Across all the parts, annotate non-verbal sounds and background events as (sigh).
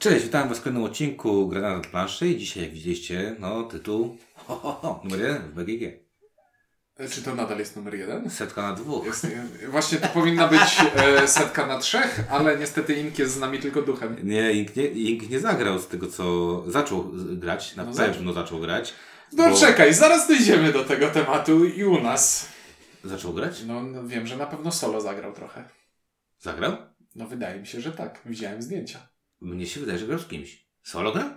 Cześć, witam Was w kolejnym odcinku Granat planszy i dzisiaj, jak widzieliście, no tytuł (laughs) ho, ho, ho, numer jeden w BGG. E, Czy to nadal jest numer jeden? Setka na dwóch. Jest, e, właśnie to powinna być e, setka na trzech, ale niestety Ink jest z nami tylko duchem. Nie, Ink nie, Ink nie zagrał z tego, co zaczął grać, na No pewno zaczął grać. No bo- czekaj, zaraz dojdziemy do tego tematu i u nas. Zaczął grać? No, no wiem, że na pewno solo zagrał trochę. Zagrał? No wydaje mi się, że tak. Widziałem zdjęcia. Mnie się wydaje, że grał z kimś. Solo grał?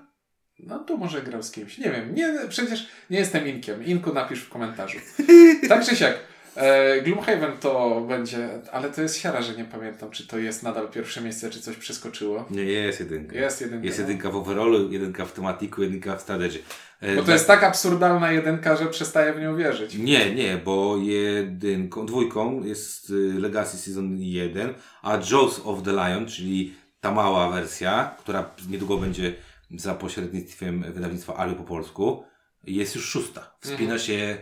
No to może grał z kimś. Nie wiem, nie, przecież nie jestem Inkiem. Inku napisz w komentarzu. (laughs) Tak czy siak. E, Gloomhaven to będzie, ale to jest siara, że nie pamiętam, czy to jest nadal pierwsze miejsce, czy coś przeskoczyło. Nie, jest jedynka. Jest jedynka. Jest no. jedynka w overallu, jedynka w tematiku, jedynka w strategii. E, Bo to jest tak absurdalna jedynka, że przestaję w nią wierzyć. Nie, nie, bo jedynką, dwójką jest y, Legacy Season 1, a Jaws of the Lion, czyli ta mała wersja, która niedługo będzie za pośrednictwem wydawnictwa Arby po polsku, jest już szósta. Wspina się,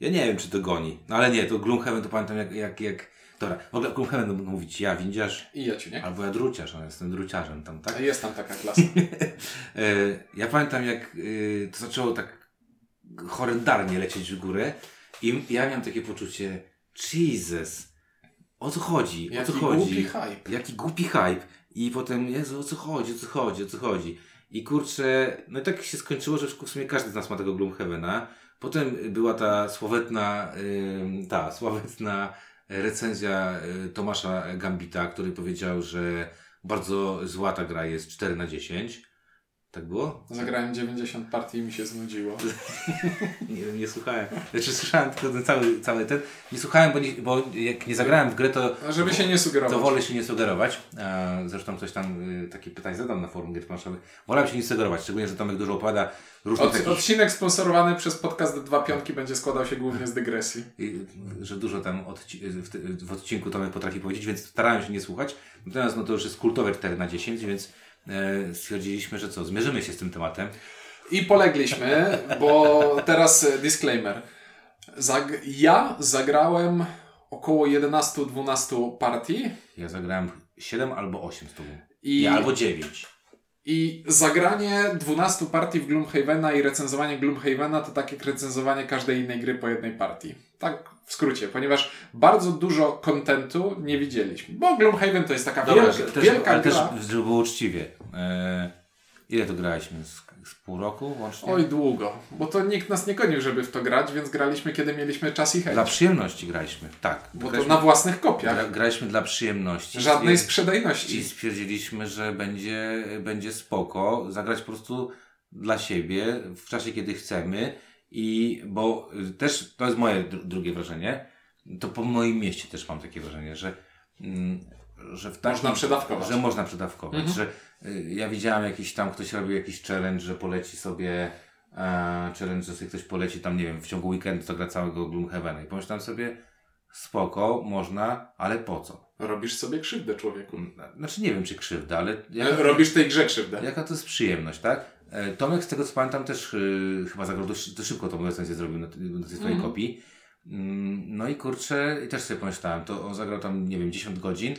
ja nie wiem czy to goni, no ale nie, to Gloomhaven to pamiętam jak, jak, jak dobra, w ogóle Gloomhaven mówić ja, windziarz, I ja ci, nie? albo ja druciarz, no jestem druciarzem tam, tak? Jest tam taka klasa. (laughs) E, ja pamiętam, jak y, to zaczęło tak horrendarnie lecieć w górę i ja miałem takie poczucie, Jesus, o co chodzi? O Jaki co chodzi? głupi hype. Jaki głupi hype. I potem, Jezu, o co chodzi, o co chodzi, o co chodzi. I kurczę, no i tak się skończyło, że w sumie każdy z nas ma tego Gloomhavena. Potem była ta sławetna, ym, ta sławetna recenzja y, Tomasza Gambita, który powiedział, że bardzo zła ta gra jest 4 na 10. Tak było? Zagrałem 90 partii i mi się znudziło. (laughs) Nie wiem, nie słuchałem. Znaczy słyszałem tylko ten cały, cały ten. Nie słuchałem, bo, nie, bo jak nie zagrałem w grę, to, No, żeby się nie sugerować. to wolę się nie sugerować. Zresztą ktoś tam y, takie pytanie zadał na forum gier planszowych. Wolałem się nie sugerować, szczególnie, że Tomek dużo różnych Od, takich... odcinek sponsorowany przez podcast Dwa Pionki będzie składał się głównie z dygresji. y, że dużo tam odci- w, w odcinku Tomek potrafi powiedzieć, więc starałem się nie słuchać. Natomiast no to już jest kultowe 4 na 10, więc stwierdziliśmy, że co, zmierzymy się z tym tematem. I polegliśmy, bo teraz e, disclaimer. Zag ja zagrałem około 11-12 partii Ja zagrałem 7 albo 8 z tobą. i, Nie, albo 9. i zagranie 12 partii w Gloomhavena i recenzowanie Gloomhavena to tak jak recenzowanie każdej innej gry po jednej partii. Tak w skrócie, ponieważ bardzo dużo kontentu nie widzieliśmy. Bo Gloomhaven to jest taka Dobra, wielka, też, wielka ale gra. też, żeby było uczciwie. E, ile to graliśmy? Z, z pół roku łącznie? Oj, długo. Bo to nikt nas nie gonił, żeby w to grać, więc graliśmy kiedy mieliśmy czas i chęć. Dla przyjemności graliśmy, tak. Bo to graliśmy, na własnych kopiach. gra, graliśmy dla przyjemności. Żadnej sprzedajności. I stwierdziliśmy, że będzie, będzie spoko zagrać po prostu dla siebie w czasie, kiedy chcemy. I bo też to jest moje dru- drugie wrażenie. To po moim mieście też mam takie wrażenie, że, mm, że w takim, Można przedawkować. Że można przedawkować. Mhm. Że ja widziałem jakiś tam, ktoś robił jakiś challenge, że poleci sobie e, challenge, że sobie ktoś poleci tam, nie wiem, w ciągu weekendu to gra całego Gloomhavena. I pomyślałem sobie, spoko, można, ale po co? Robisz sobie krzywdę człowieku. Znaczy nie wiem, czy krzywda, ale jaka, Robisz tej grze krzywdę. jaka to jest przyjemność, tak? E, Tomek, z tego co pamiętam, też y, chyba zagrał dość, dość szybko tą recenzję zrobił na, na tej swojej Mhm. kopii. Mm, No i kurczę, i też sobie pomyślałem, to on zagrał tam, nie wiem, 10 godzin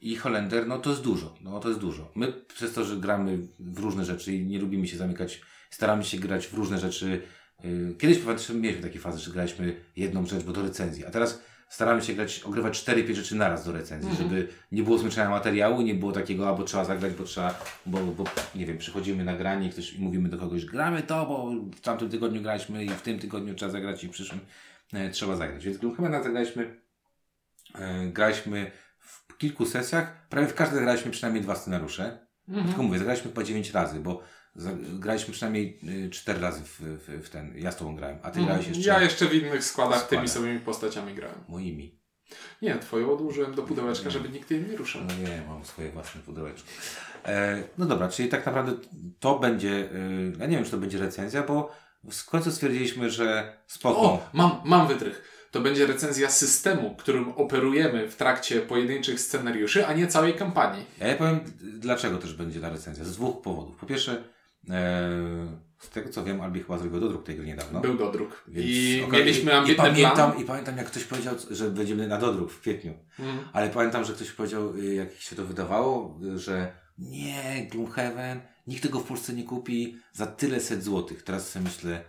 i Holender, no to jest dużo, no to jest dużo. My przez to, że gramy w różne rzeczy i nie lubimy się zamykać, staramy się grać w różne rzeczy. y, Kiedyś pamiętam, mieliśmy takie fazy, że graliśmy jedną rzecz, bo do recenzji, a teraz staramy się grać, ogrywać 4-5 rzeczy naraz do recenzji, Mhm. żeby nie było zmęczenia materiału, nie było takiego, albo trzeba zagrać, bo trzeba, bo, bo nie wiem, przychodzimy na granie i ktoś i mówimy do kogoś, gramy to, bo w tamtym tygodniu graliśmy i w tym tygodniu trzeba zagrać i w przyszłym e, trzeba zagrać. Więc Gloomhavena zagraliśmy, e, graliśmy kilku sesjach, prawie w każdej graliśmy przynajmniej dwa scenariusze. Tylko mówię, zagraliśmy chyba 9 razy, bo graliśmy przynajmniej 4 razy w, w, w ten, ja z tobą grałem, a ty grałeś jeszcze Ja jeszcze w innych składach Składach. tymi samymi postaciami grałem. moimi. Nie, twoją odłożyłem do pudełeczka, żeby nikt jej nie ruszał. No nie, mam swoje własne pudełeczko. E, no dobra, czyli tak naprawdę to będzie, y, ja nie wiem, czy to będzie recenzja, bo w końcu stwierdziliśmy, że spoko. O, mam, mam wytrych. To będzie recenzja systemu, którym operujemy w trakcie pojedynczych scenariuszy, a nie całej kampanii. Ja ja powiem, dlaczego też będzie ta recenzja. Z dwóch powodów. Po pierwsze, e, z tego co wiem, Albi chyba zrobił dodruk tej gry niedawno. Był dodruk. Więc I okej, mieliśmy i ambitny pamiętam, plan. I pamiętam, jak ktoś powiedział, że będziemy na dodruk w kwietniu. Mm. Ale pamiętam, że ktoś powiedział, y, jak się to wydawało, że nie, Gloomhaven, nikt tego w Polsce nie kupi za tyle set złotych. Teraz sobie myślę,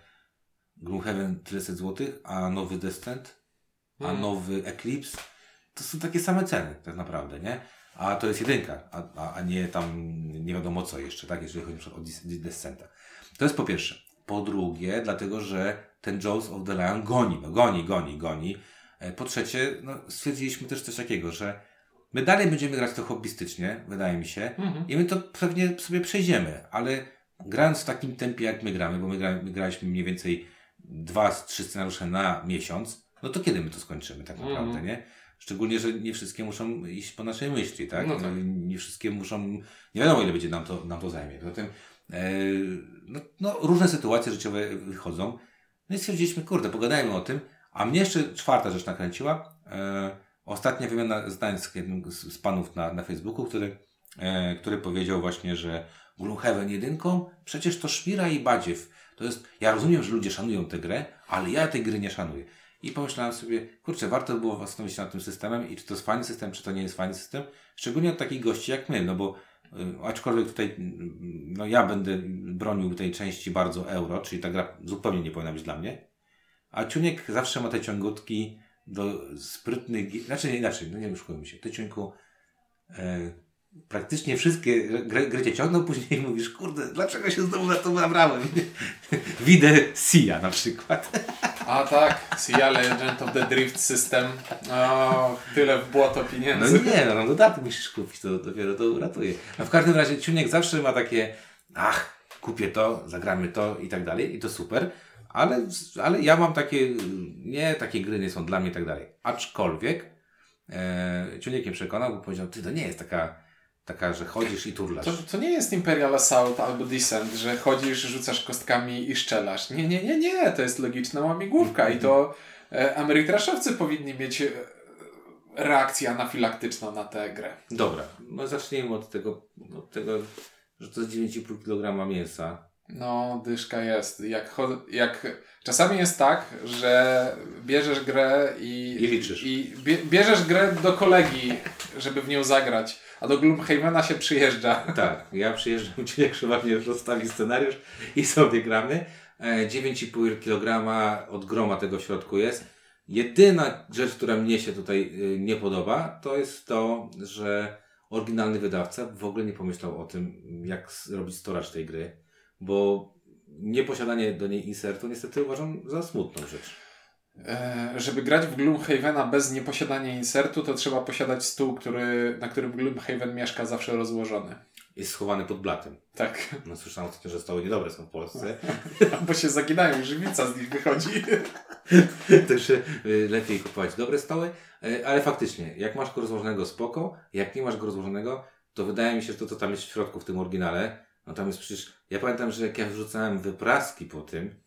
Gloomhaven tyle set złotych, a nowy Descent, a Mm. nowy Eclipse, to są takie same ceny tak naprawdę, nie? A to jest jedynka, a, a, a nie tam nie wiadomo co jeszcze, tak? Jeżeli chodzi o Descenta. To jest po pierwsze. Po drugie, dlatego, że ten Jaws of the Lion goni, no goni, goni, goni. E, Po trzecie, no, stwierdziliśmy też coś takiego, że my dalej będziemy grać to hobbystycznie, wydaje mi się, Mhm. i my to pewnie sobie przejdziemy, ale grając w takim tempie, jak my gramy, bo my, gra, my graliśmy mniej więcej dwa, trzy scenariusze na miesiąc, no to kiedy my to skończymy tak naprawdę, Mhm. nie? Szczególnie, że nie wszystkie muszą iść po naszej myśli, tak? No tak. Nie wszystkie muszą, nie wiadomo ile będzie nam to, nam to zajmie. Poza tym, e, no, no, różne sytuacje życiowe wychodzą. No i stwierdziliśmy, kurde, pogadajmy o tym. A mnie jeszcze czwarta rzecz nakręciła. E, ostatnia wymiana zdań z jednym z, z panów na, na Facebooku, który, e, który powiedział właśnie, że Gloomhaven jedynką, przecież to szpira i badziew. To jest, ja rozumiem, że ludzie szanują tę grę, ale ja tej gry nie szanuję. I pomyślałem sobie, kurczę, warto było zastanowić się nad tym systemem i czy to jest fajny system, czy to nie jest fajny system. Szczególnie od takich gości jak my, no bo y, aczkolwiek tutaj y, no ja będę bronił tej części bardzo euro, czyli ta gra zupełnie nie powinna być dla mnie. A Ciuniek zawsze ma te ciągutki do sprytnych, znaczy nie inaczej, no nie oszukujmy się, ty Ciuńku e, praktycznie wszystkie gry, gry cię ciągną, później (laughs) mówisz, kurde, dlaczego się znowu na to nabrałem? (laughs) Widzę Sia na przykład. A tak, Sia Legend of the Drift System. O, tyle w błoto No pieniędzy. nie, no, no dodatek musisz kupić, to dopiero to uratuje. No w każdym razie Ciuniek zawsze ma takie, ach, kupię to, zagramy to i tak dalej i to super, ale, ale ja mam takie, nie, takie gry nie są dla mnie i tak dalej. Aczkolwiek e, Ciuniek mnie przekonał, bo powiedział, ty to nie jest taka, taka, że chodzisz i turlasz. To, to nie jest Imperial Assault albo Descent, że chodzisz, rzucasz kostkami i szczelasz. Nie, nie, nie, nie. To jest logiczna łamigłówka i to e, Amerytraszowcy powinni mieć e, reakcję anafilaktyczną na tę grę. Dobra, no zacznijmy od tego, od tego, że to jest 9,5 kg mięsa. No, dyszka jest. Jak, jak czasami jest tak, że bierzesz grę i, I liczysz. I bie, bierzesz grę do kolegi, żeby w nią zagrać, a do Gloomhavena się przyjeżdża. (laughs) Tak, ja przyjeżdżam, Ciuniek Krzywa już rozstawi scenariusz i sobie gramy. E, 9,5 kg od groma tego środku jest. Jedyna rzecz, która mnie się tutaj y, nie podoba, to jest to, że oryginalny wydawca w ogóle nie pomyślał o tym, jak s- robić storage tej gry, bo nieposiadanie do niej insertu niestety uważam za smutną rzecz. E, żeby grać w Gloomhavena bez nieposiadania insertu, to trzeba posiadać stół, który, na którym Gloomhaven mieszka zawsze rozłożony. Jest schowany pod blatem. Tak, No słyszałem ostatnio, że stoły niedobre są w Polsce. (laughs) bo się zaginają żywica z nich wychodzi. (laughs) Także y, lepiej kupować dobre stoły, y, ale faktycznie, jak masz go rozłożonego spoko, jak nie masz go rozłożonego, to wydaje mi się, że to, co tam jest w środku w tym oryginale, no tam jest przecież, ja pamiętam, że jak ja wrzucałem wypraski po tym,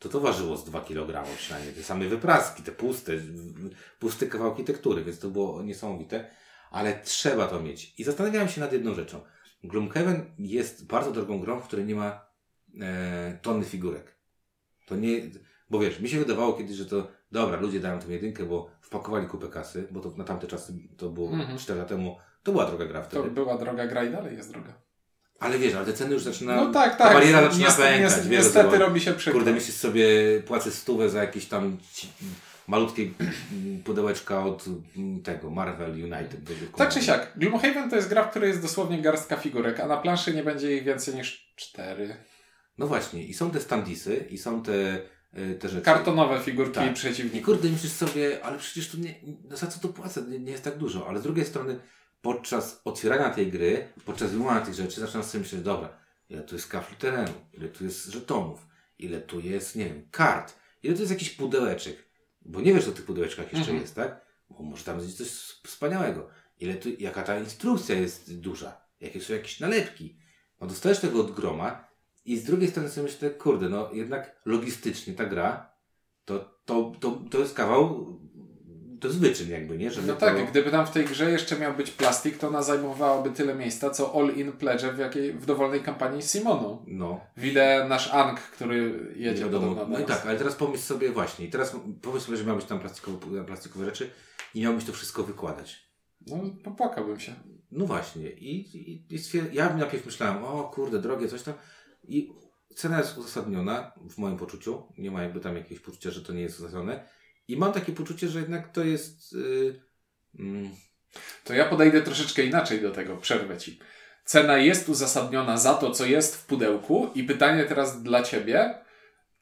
to to ważyło z 2 kg przynajmniej, te same wypraski, te puste, puste kawałki tektury, więc to było niesamowite, ale trzeba to mieć. I zastanawiałem się nad jedną rzeczą. Gloomhaven jest bardzo drogą grą, w której nie ma e, tony figurek. To nie, bo wiesz, mi się wydawało kiedyś, że to dobra, ludzie dają tę jedynkę, bo wpakowali kupę kasy, bo to na tamte czasy to było Mhm. 4 lata temu, to była droga gra To wtedy. była droga gra i dalej jest droga. Ale wiesz, ale te ceny już zaczyna. No tak, ta tak. bariera zaczyna Niestety, pękać. niestety, wiesz, niestety bo- robi się przykro. Kurde, myślisz sobie, płacę stówę za jakieś tam malutkie mm, pudełeczka od mm, tego Marvel United. Tak czy siak, Gloomhaven to jest gra, w której jest dosłownie garstka figurek, a na planszy nie będzie ich więcej niż cztery. No właśnie, i są te standisy, i są te, y, te rzeczy. Kartonowe figurki Tak. i I przeciwników. kurde, myślisz sobie, ale przecież to nie, za co to płacę? Nie, nie jest tak dużo. Ale z drugiej strony, podczas otwierania tej gry, podczas wyłania tych rzeczy, zaczynam sobie myśleć, dobra, ile tu jest kafli terenu, ile tu jest żetonów, ile tu jest, nie wiem, kart, ile tu jest jakiś pudełeczek. Bo nie wiesz, co w tych pudełeczkach jeszcze Mhm. jest, tak? Bo może tam jest coś wspaniałego. Ile tu, jaka ta instrukcja jest duża, jakie są jakieś nalepki. No dostajesz tego od groma i z drugiej strony sobie myślę, kurde, no jednak logistycznie ta gra to, to, to, to jest kawał, to jest wyczyn jakby, nie? Żeby No tak, to... gdyby tam w tej grze jeszcze miał być plastik, to ona zajmowałaby tyle miejsca, co All-In Pledge w, jakiej, w dowolnej kampanii z Simoną. No, Widzę nasz Ang, który jedzie wiadomo. podobno No i do tak, ale teraz pomyśl sobie właśnie, i teraz pomyśl sobie, że miał być tam plastikowe, plastikowe rzeczy i miałbyś to wszystko wykładać. No, popłakałbym się. no właśnie. I, i, i stwier- ja najpierw myślałem, o kurde, drogie, coś tam. I cena jest uzasadniona w moim poczuciu. Nie ma jakby tam jakiegoś poczucia, że to nie jest uzasadnione. I mam takie poczucie, że jednak to jest. Yy, mm, To ja podejdę troszeczkę inaczej do tego, przerwę ci. Cena jest uzasadniona za to, co jest w pudełku, i pytanie teraz dla ciebie: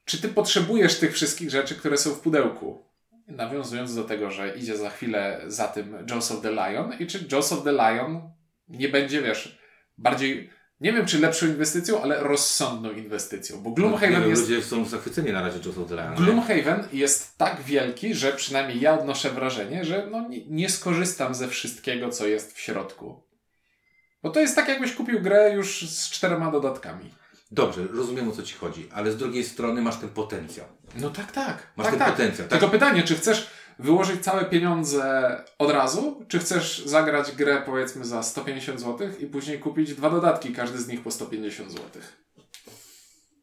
czy ty potrzebujesz tych wszystkich rzeczy, które są w pudełku? Nawiązując do tego, że idzie za chwilę za tym of the Lion, i czy of the Lion nie będzie, wiesz, bardziej, nie wiem czy lepszą inwestycją, ale rozsądną inwestycją, bo Gloomhaven wiem, jest ludzie są zachwyceni na razie Joseph Delan. Gloomhaven jest tak wielki, że przynajmniej ja odnoszę wrażenie, że no nie, nie skorzystam ze wszystkiego, co jest w środku. Bo to jest tak, jakbyś kupił grę już z czterema dodatkami. Dobrze, rozumiem o co ci chodzi, ale z drugiej strony masz ten potencjał. No tak, tak. Masz tak, ten tak. potencjał. Tak? Tylko pytanie, czy chcesz wyłożyć całe pieniądze od razu, czy chcesz zagrać grę powiedzmy za 150 zł i później kupić dwa dodatki, każdy z nich po 150 zł?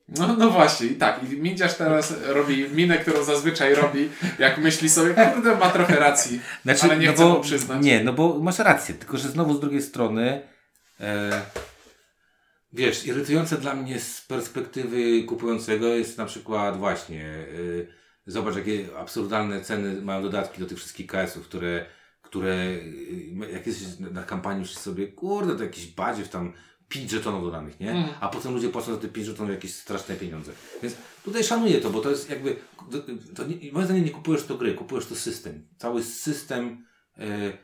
No, no właśnie, i tak. I Mindziarz teraz robi minę, którą zazwyczaj robi, jak myśli sobie, kurde, ma trochę racji, ale nie no chcę bo, mu przyznać. Nie, no bo masz rację, tylko że znowu z drugiej strony e, wiesz, irytujące dla mnie z perspektywy kupującego jest na przykład właśnie e, zobacz jakie absurdalne ceny mają dodatki do tych wszystkich KS-ów, które które e, jak jesteś na kampanii już sobie, kurde, to jakiś badziew tam 5 żetonów dodanych, nie? Mm. A potem ludzie płacą za te 5 żetonów jakieś straszne pieniądze. Więc tutaj szanuję to, bo to jest jakby, to, to nie, moim zdaniem nie kupujesz to gry, kupujesz to system. Cały system e,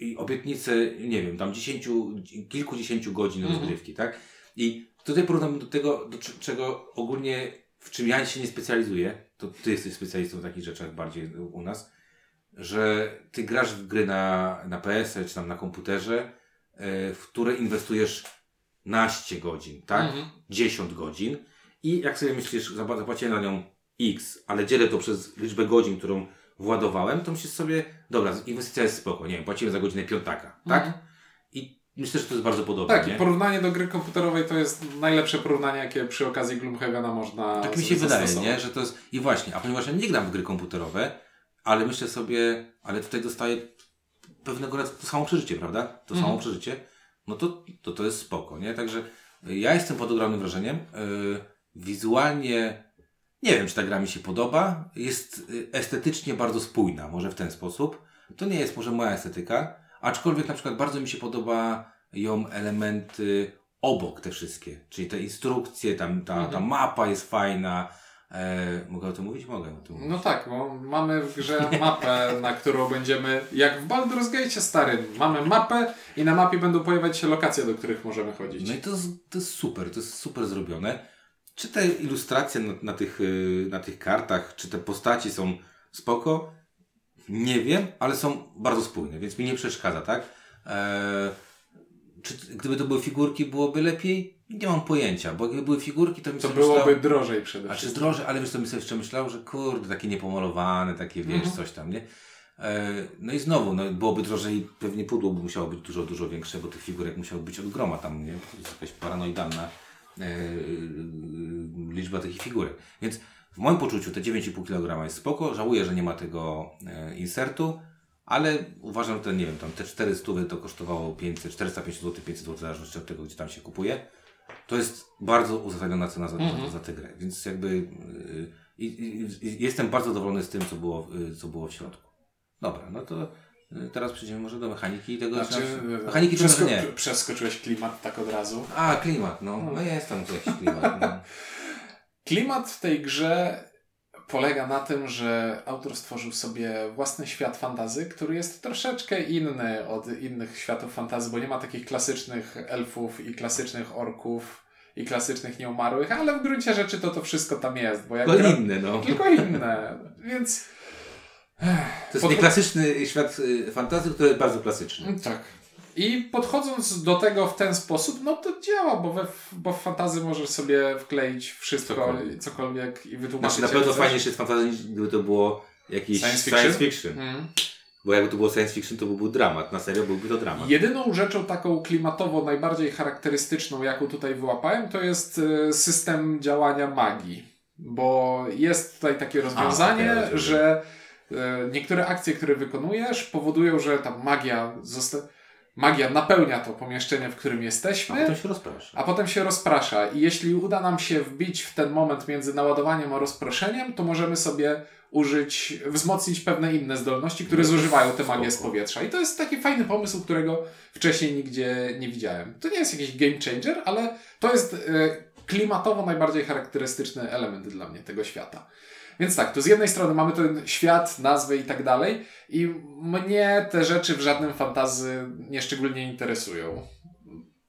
i obietnice, nie wiem, tam dziesięciu, kilkudziesięciu godzin Mhm. rozgrywki, tak? I tutaj porównam do tego, do cz- czego ogólnie, w czym ja się nie specjalizuję, to ty jesteś specjalistą w takich rzeczach bardziej u nas, że ty grasz w gry na, na PS, czy tam na komputerze, e, w które inwestujesz naście godzin, tak? Mhm. 10 godzin i jak sobie myślisz, zapłaciłem na nią X, ale dzielę to przez liczbę godzin, którą władowałem, to myślisz sobie, dobra, inwestycja jest spoko, nie wiem, płaciłem za godzinę piątaka, tak? Mhm. I myślę, że to jest bardzo podobne, Tak, nie? porównanie do gry komputerowej to jest najlepsze porównanie, jakie przy okazji Gloomhavena można Tak mi się wydaje, nie? Że to jest... I właśnie, a ponieważ ja nie gram w gry komputerowe, ale myślę sobie, ale tutaj dostaję pewnego rodzaju to samo przeżycie, prawda? To Mhm. samo przeżycie, no to, to to jest spoko, nie? Także ja jestem pod ogromnym wrażeniem. Yy, wizualnie nie wiem, czy ta gra mi się podoba. Jest y, estetycznie bardzo spójna, może w ten sposób. To nie jest może moja estetyka, aczkolwiek na przykład bardzo mi się podoba ją elementy obok te wszystkie, czyli te instrukcje, tam ta, ta Mhm. mapa jest fajna. E, mogę o tym mówić? Mogę o tym mówić. No tak, bo mamy w grze (laughs) mapę, na którą będziemy, jak w Baldur's Gate starym, mamy mapę i na mapie będą pojawiać się lokacje, do których możemy chodzić. No i to to jest super, to jest super zrobione. Czy te ilustracje na, na, tych, y, na tych kartach, czy te postaci są spoko? Nie wiem, ale są bardzo spójne, więc mi nie przeszkadza, tak? Eee, czy gdyby to były figurki, byłoby lepiej? Nie mam pojęcia, bo jakby były figurki, to mi To byłoby myślał, drożej przede a czy wszystkim. drożej, ale wiesz, to mi sobie jeszcze myślał, że kurde, takie niepomalowane, takie wiesz, Mhm. coś tam, nie? E, No i znowu, no, byłoby drożej, pewnie pudło by musiało być dużo, dużo większe, bo tych figurek musiało być od groma tam, nie? To jest jakaś paranoidalna liczba tych figurek. Więc w moim poczuciu te 9,5 kg jest spoko. Żałuję, że nie ma tego e, insertu, ale uważam, że te, nie wiem, tam te 400 to kosztowało 500, 450 zł, 500 zł, w zależności od tego, gdzie tam się kupuje. To jest bardzo uzasadniona cena za, Mhm. za, za tę grę, więc jakby yy, i, i, i jestem bardzo zadowolony z tym, co było, yy, co było w środku. Dobra, no to teraz przejdziemy może do mechaniki i tego, Znaczy, czy- mechaniki to może przesko- nie. Przeskoczyłeś klimat tak od razu. A, klimat, no, no jest tam jakiś klimat, no. Klimat w tej grze polega na tym, że autor stworzył sobie własny świat fantazy, który jest troszeczkę inny od innych światów fantazy, bo nie ma takich klasycznych elfów i klasycznych orków i klasycznych nieumarłych, ale w gruncie rzeczy to to wszystko tam jest, bo jak Tylko gra... inny, no. Tylko inne, więc To jest nieklasyczny świat y, fantazji, który jest bardzo klasyczny. tak. I podchodząc do tego w ten sposób, no to działa, bo, we, bo w fantazy możesz sobie wkleić wszystko, Cokolwiek. cokolwiek, i wytłumaczyć. Znaczy na jak pewno chcesz. fajniejszy jest fantazja niż gdyby to było jakiś Science science fiction? fiction. Mm. Bo jakby to było science fiction, to byłby dramat. Na serio byłby to dramat. Jedyną rzeczą taką klimatowo najbardziej charakterystyczną, jaką tutaj wyłapałem, to jest e, system działania magii. Bo jest tutaj takie rozwiązanie, rozumiem. że niektóre akcje, które wykonujesz, powodują, że ta magia magia napełnia to pomieszczenie, w którym A jesteśmy, potem się rozprasza. a potem się rozprasza. I jeśli uda nam się wbić w ten moment między naładowaniem a rozproszeniem, to możemy sobie użyć, wzmocnić pewne inne zdolności, które No zużywają tę magię z powietrza. I to jest taki fajny pomysł, którego wcześniej nigdzie nie widziałem. To nie jest jakiś game changer, ale to jest e, klimatowo najbardziej charakterystyczny element dla mnie tego świata. Więc tak, tu z jednej strony mamy ten świat, nazwy i tak dalej i mnie te rzeczy w żadnym fantazy nieszczególnie interesują.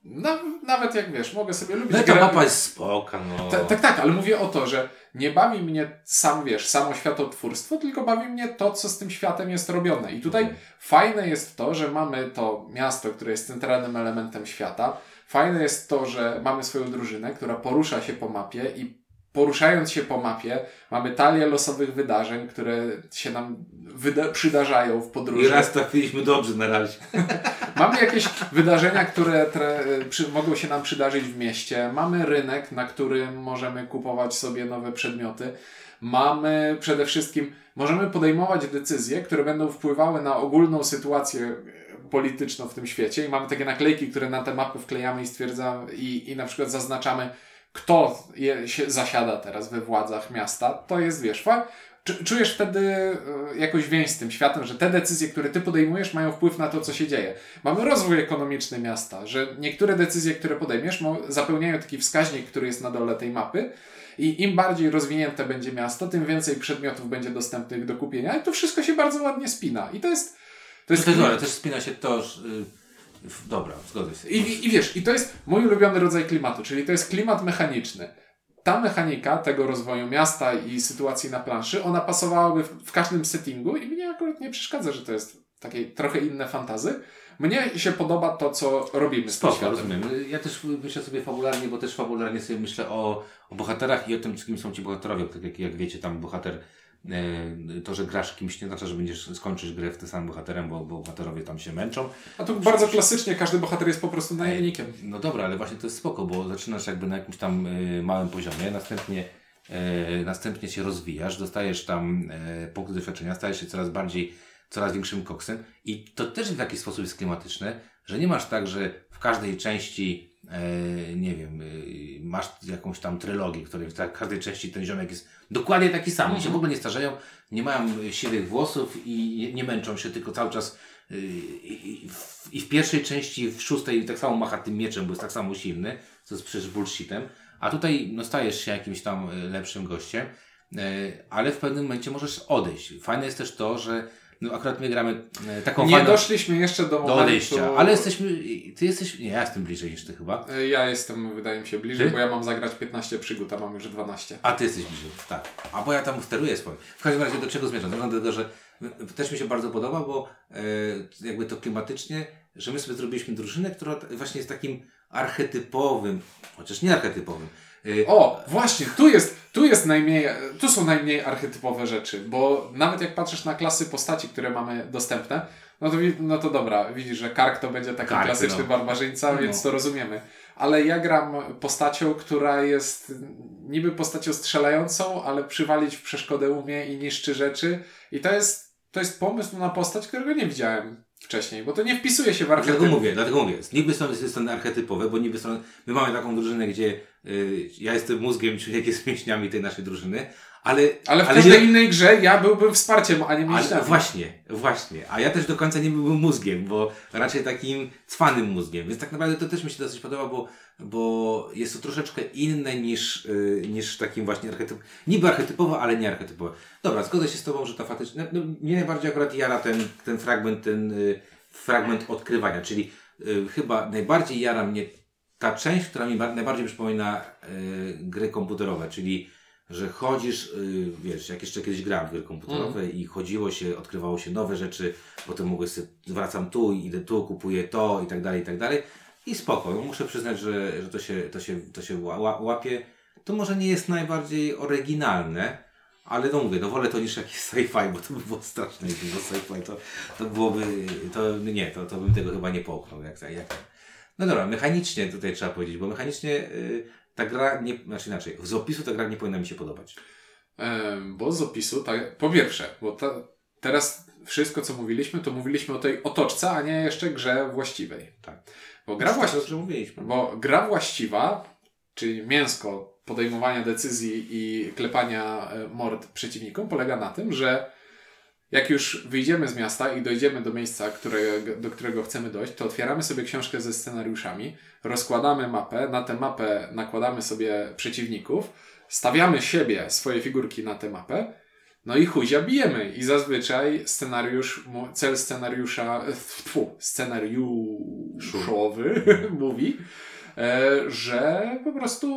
Na, nawet jak wiesz, mogę sobie lubić No ta mapa jest spoka, no. Ta- tak, tak, ale mówię o to, że nie bawi mnie sam, wiesz, samo światotwórstwo, tylko bawi mnie to, co z tym światem jest robione. I tutaj Mhm. fajne jest to, że mamy to miasto, które jest centralnym elementem świata. Fajne jest to, że mamy swoją drużynę, która porusza się po mapie i poruszając się po mapie, mamy talię losowych wydarzeń, które się nam wyda- przydarzają w podróży. I raz trafiliśmy dobrze na razie. (laughs) Mamy jakieś wydarzenia, które tre, przy, mogą się nam przydarzyć w mieście. Mamy rynek, na którym możemy kupować sobie nowe przedmioty. Mamy przede wszystkim, możemy podejmować decyzje, które będą wpływały na ogólną sytuację polityczną w tym świecie. I mamy takie naklejki, które na te mapy wklejamy i stwierdzamy, i, i na przykład zaznaczamy, kto je, się zasiada teraz we władzach miasta. To jest, wiesz, Czujesz wtedy e, jakąś więź z tym światem, że te decyzje, które ty podejmujesz, mają wpływ na to, co się dzieje. Mamy rozwój ekonomiczny miasta, że niektóre decyzje, które podejmiesz, zapełniają taki wskaźnik, który jest na dole tej mapy. I im bardziej rozwinięte będzie miasto, tym więcej przedmiotów będzie dostępnych do kupienia. I to wszystko się bardzo ładnie spina. I to jest. To jest To jest, ale też spina się to, że, y, dobra, zgodzę się. i, i, wiesz, i to jest mój ulubiony rodzaj klimatu, czyli to jest klimat mechaniczny. Ta mechanika tego rozwoju miasta i sytuacji na planszy, ona pasowałaby w, w każdym settingu i mnie akurat nie przeszkadza, że to jest takie trochę inne fantazy. Mnie się podoba to, co robimy z Spoko, rozumiem. Ja też myślę sobie fabularnie, bo też fabularnie sobie myślę o, o bohaterach i o tym, kim są ci bohaterowie. Tak jak, jak wiecie, tam bohater, to, że grasz kimś nie znaczy, że będziesz skończysz grę w tym samym bohaterem, bo, bo bohaterowie tam się męczą. A tu bardzo klasycznie każdy bohater jest po prostu najemnikiem. No dobra, ale właśnie to jest spoko, bo zaczynasz jakby na jakimś tam y, małym poziomie, następnie, e, następnie się rozwijasz, dostajesz tam e, punkty doświadczenia, stajesz się coraz bardziej, coraz większym koksem i to też w jakiś sposób jest klimatyczne, że nie masz tak, że w każdej części e, nie wiem, y, masz jakąś tam trylogię, w której w ta- każdej części ten ziomek jest dokładnie taki sam. Oni się w ogóle nie starzeją, nie mają siwych włosów i nie, męczą się, tylko cały czas y, i, w, pierwszej części, w szóstej tak samo macha tym mieczem, bo jest tak samo silny, co jest przecież bullshitem. A tutaj no, stajesz się jakimś tam y, lepszym gościem, y, ale w pewnym momencie możesz odejść. Fajne jest też to, że no, akurat my gramy y, taką Nie fajną doszliśmy jeszcze do do momentu... odejścia, ale jesteśmy, ty jesteś, nie, ja jestem bliżej niż ty chyba. E, Ja jestem, wydaje mi się, bliżej, Ty? bo ja mam zagrać 15 przygód, a mam już 12. A ty jesteś bliżej, tak. A bo ja tam steruję swoim. W każdym razie do czego zmierzam? Zmierzam do tego, że też mi się bardzo podoba, bo e, jakby to klimatycznie, że my sobie zrobiliśmy drużynę, która właśnie jest takim archetypowym, chociaż nie archetypowym. Y, O, właśnie, tu jest, tu jest najmniej, tu są najmniej archetypowe rzeczy, bo nawet jak patrzysz na klasy postaci, które mamy dostępne, no to, no to dobra, widzisz, że Kark to będzie taki Kark, klasyczny no. barbarzyńca, No. więc to rozumiemy. Ale ja gram postacią, która jest niby postacią strzelającą, ale przywalić w przeszkodę umie i niszczy rzeczy. I to jest, to jest pomysł na postać, którego nie widziałem wcześniej, bo to nie wpisuje się w Dlatego archetyp. mówię, dlatego mówię. Niby są strony archetypowe, bo niby są, my mamy taką drużynę, gdzie y, ja jestem mózgiem, człowiek jest mięśniami tej naszej drużyny, ale... Ale w ale każdej nie- innej grze ja byłbym wsparciem, a nie mięśniami. właśnie, właśnie. A ja też do końca nie byłbym mózgiem, bo raczej takim cwanym mózgiem. Więc tak naprawdę to też mi się dosyć podoba, bo, bo jest to troszeczkę inne niż, yy, niż takim właśnie archetyp. Niby archetypowo, ale nie archetypowo. Dobra, zgodzę się z Tobą, że to faktycznie. No, no, mnie najbardziej akurat jara ten, ten fragment, ten y, fragment odkrywania, czyli y, chyba najbardziej jara mnie ta część, która mi ba- najbardziej przypomina y, gry komputerowe, czyli że chodzisz, y, wiesz, jak jeszcze kiedyś grałem w gry komputerowe i chodziło się, odkrywało się nowe rzeczy, potem mogłeś sobie, wracam tu, idę tu, kupuję to i tak dalej, i tak dalej. I spoko, no muszę przyznać, że, że to się, to się, to się ła- ła- łapie. To może nie jest najbardziej oryginalne, ale no mówię, no wolę to niż jakiś sci-fi, bo to by było straszne, jakby było sci-fi, to, to byłoby, to nie, to, to bym tego chyba nie połknął, jak, jak. No dobra, mechanicznie tutaj trzeba powiedzieć, bo mechanicznie y, ta gra, nie, znaczy inaczej, z opisu ta gra nie powinna mi się podobać. Em, bo z opisu, tak, po pierwsze, bo ta, teraz wszystko, co mówiliśmy, to mówiliśmy o tej otoczce, a nie jeszcze grze właściwej. Tak. Bo gra, właści- To, mówiliśmy. bo gra właściwa, czyli mięsko podejmowania decyzji i klepania e, mord przeciwnikom, polega na tym, że jak już wyjdziemy z miasta i dojdziemy do miejsca, które, do którego chcemy dojść, to otwieramy sobie książkę ze scenariuszami, rozkładamy mapę, na tę mapę nakładamy sobie przeciwników, stawiamy siebie, swoje figurki na tę mapę, no i chuzia bijemy. I zazwyczaj scenariusz, cel scenariusza, tfu, scenariuszowy (laughs) mówi, e, że po prostu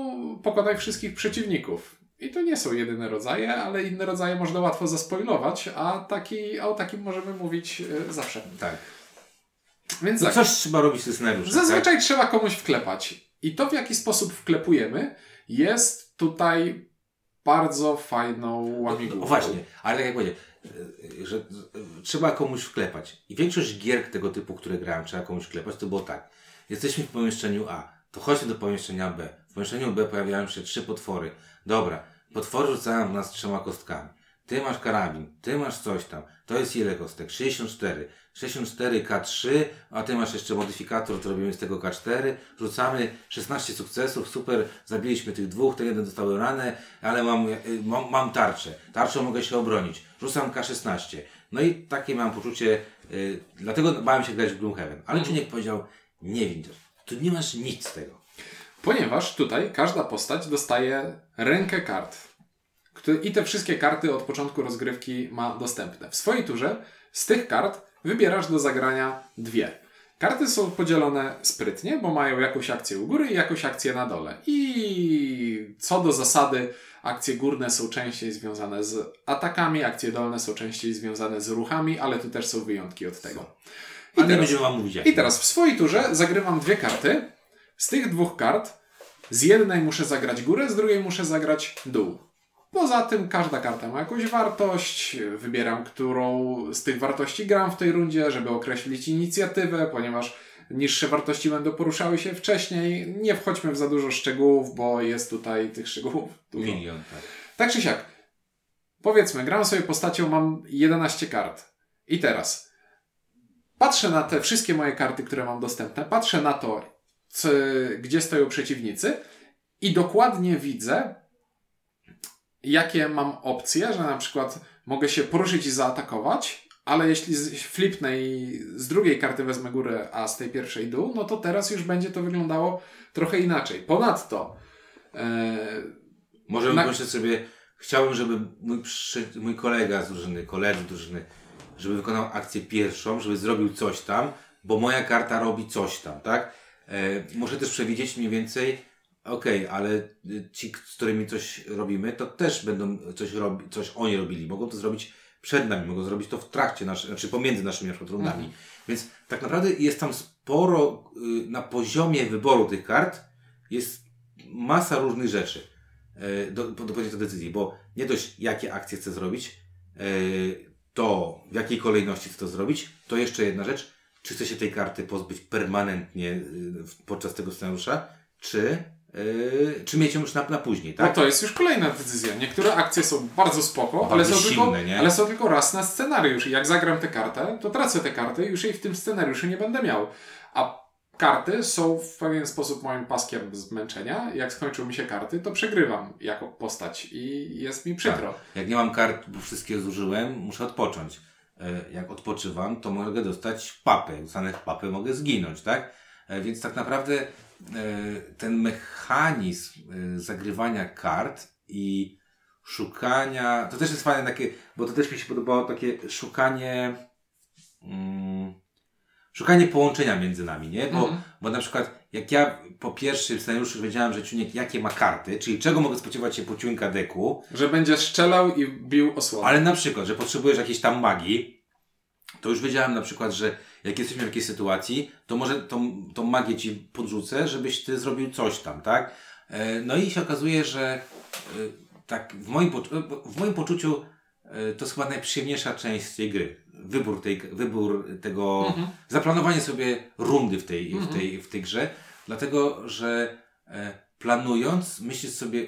pokonaj wszystkich przeciwników. I to nie są jedyne rodzaje, ale inne rodzaje można łatwo zaspoilować, a, taki, a o takim możemy mówić e, zawsze. Tak. Więc No tak, coś trzeba robić z tym scenariuszem. zazwyczaj trzeba komuś wklepać. I to, w jaki sposób wklepujemy, jest tutaj bardzo fajną Tak? łamigłówką. No właśnie, ale tak jak powiedziałem, y, że y, trzeba komuś wklepać. I większość gier tego typu, które grałem, trzeba komuś wklepać, to było tak. Jesteśmy w pomieszczeniu A, to chodźmy do pomieszczenia B. W pomieszczeniu B pojawiają się trzy potwory. Dobra, potwory rzucają nas trzema kostkami. Ty masz karabin, ty masz coś tam. To jest ile kostek? 64. 64 K3, a ty masz jeszcze modyfikator, to robimy z tego K4. Rzucamy 16 sukcesów, super, zabiliśmy tych dwóch, ten jeden dostał ranę, ale mam, y, mam, mam tarczę. Tarczą mogę się obronić. Rzucam K16. No i takie mam poczucie, y, dlatego bałem się grać w Gloomhaven. Ale Czuniek powiedział, nie wiem, tu nie masz nic z tego. Ponieważ tutaj każda postać dostaje rękę kart. które- I te wszystkie karty od początku rozgrywki ma dostępne. W swojej turze z tych kart wybierasz do zagrania dwie. Karty są podzielone sprytnie, bo mają jakąś akcję u góry i jakąś akcję na dole. I co do zasady, akcje górne są częściej związane z atakami, akcje dolne są częściej związane z ruchami, ale tu też są wyjątki od tego. I teraz- wam mówić i teraz w swojej turze zagrywam dwie karty. Z tych dwóch kart z jednej muszę zagrać górę, z drugiej muszę zagrać dół. Poza tym każda karta ma jakąś wartość. Wybieram, którą z tych wartości gram w tej rundzie, żeby określić inicjatywę, ponieważ niższe wartości będą poruszały się wcześniej. Nie wchodźmy w za dużo szczegółów, bo jest tutaj tych szczegółów dużo. Milion, tak. Tak czy siak. Powiedzmy, gram sobie postacią, mam 11 kart. I teraz patrzę na te wszystkie moje karty, które mam dostępne, patrzę na to, gdzie stoją przeciwnicy i dokładnie widzę, jakie mam opcje, że na przykład mogę się poruszyć i zaatakować, ale jeśli flipnę i z drugiej karty wezmę górę, a z tej pierwszej dół, no to teraz już będzie to wyglądało trochę inaczej. Ponadto e, Możemy Na- pomyśleć sobie, chciałbym, żeby mój, mój kolega z drużyny, koledzy z drużyny, żeby wykonał akcję pierwszą, żeby zrobił coś tam, bo moja karta robi coś tam, tak? E, muszę też przewidzieć mniej więcej, okej, ale y, ci, z którymi coś robimy, to też będą coś robić, coś oni robili. Mogą to zrobić przed nami, mogą zrobić to w trakcie, nasz, znaczy pomiędzy naszymi na rundami. Więc tak naprawdę jest tam sporo, y, na poziomie wyboru tych kart jest masa różnych rzeczy e, do, do podjęcia decyzji, bo nie dość jakie akcje chcę zrobić, e, to w jakiej kolejności chcę to zrobić, to jeszcze jedna rzecz, czy chcę się tej karty pozbyć permanentnie y, podczas tego scenariusza, czy, y, czy mieć ją już na, na później, No tak? to jest już kolejna decyzja. Niektóre akcje są bardzo spoko, ale, są tylko, silne, nie? ale są tylko raz na scenariusz. I jak zagram tę kartę, to tracę tę kartę i już jej w tym scenariuszu nie będę miał. A karty są w pewien sposób moim paskiem zmęczenia. Jak skończą mi się karty, to przegrywam jako postać i jest mi przykro. Jak nie mam kart, bo wszystkie zużyłem, muszę odpocząć. E, Jak odpoczywam, to mogę dostać papę. Jak dostanę papę, mogę zginąć, tak? E, Więc tak naprawdę e, ten mechanizm zagrywania kart i szukania, to też jest fajne takie, bo to też mi się podobało takie szukanie mm, szukanie połączenia między nami, nie? Bo, Mhm. bo na przykład jak ja po pierwszym scenariuszu wiedziałem, że Ciuniek jakie ma karty, czyli czego mogę spodziewać się po Ciuńka deku, Że będzie strzelał i bił osłonę. ale na przykład, że potrzebujesz jakiejś tam magii, to już wiedziałem na przykład, że jak jesteśmy w jakiejś sytuacji, to może tą, tą magię ci podrzucę, żebyś ty zrobił coś tam, tak? E, No i się okazuje, że e, tak w moim, w moim poczuciu e, to jest chyba najprzyjemniejsza część tej gry. Wybór, tej, wybór tego, Mhm. zaplanowanie sobie rundy w tej, w tej, w tej grze, dlatego, że e, planując, myślisz sobie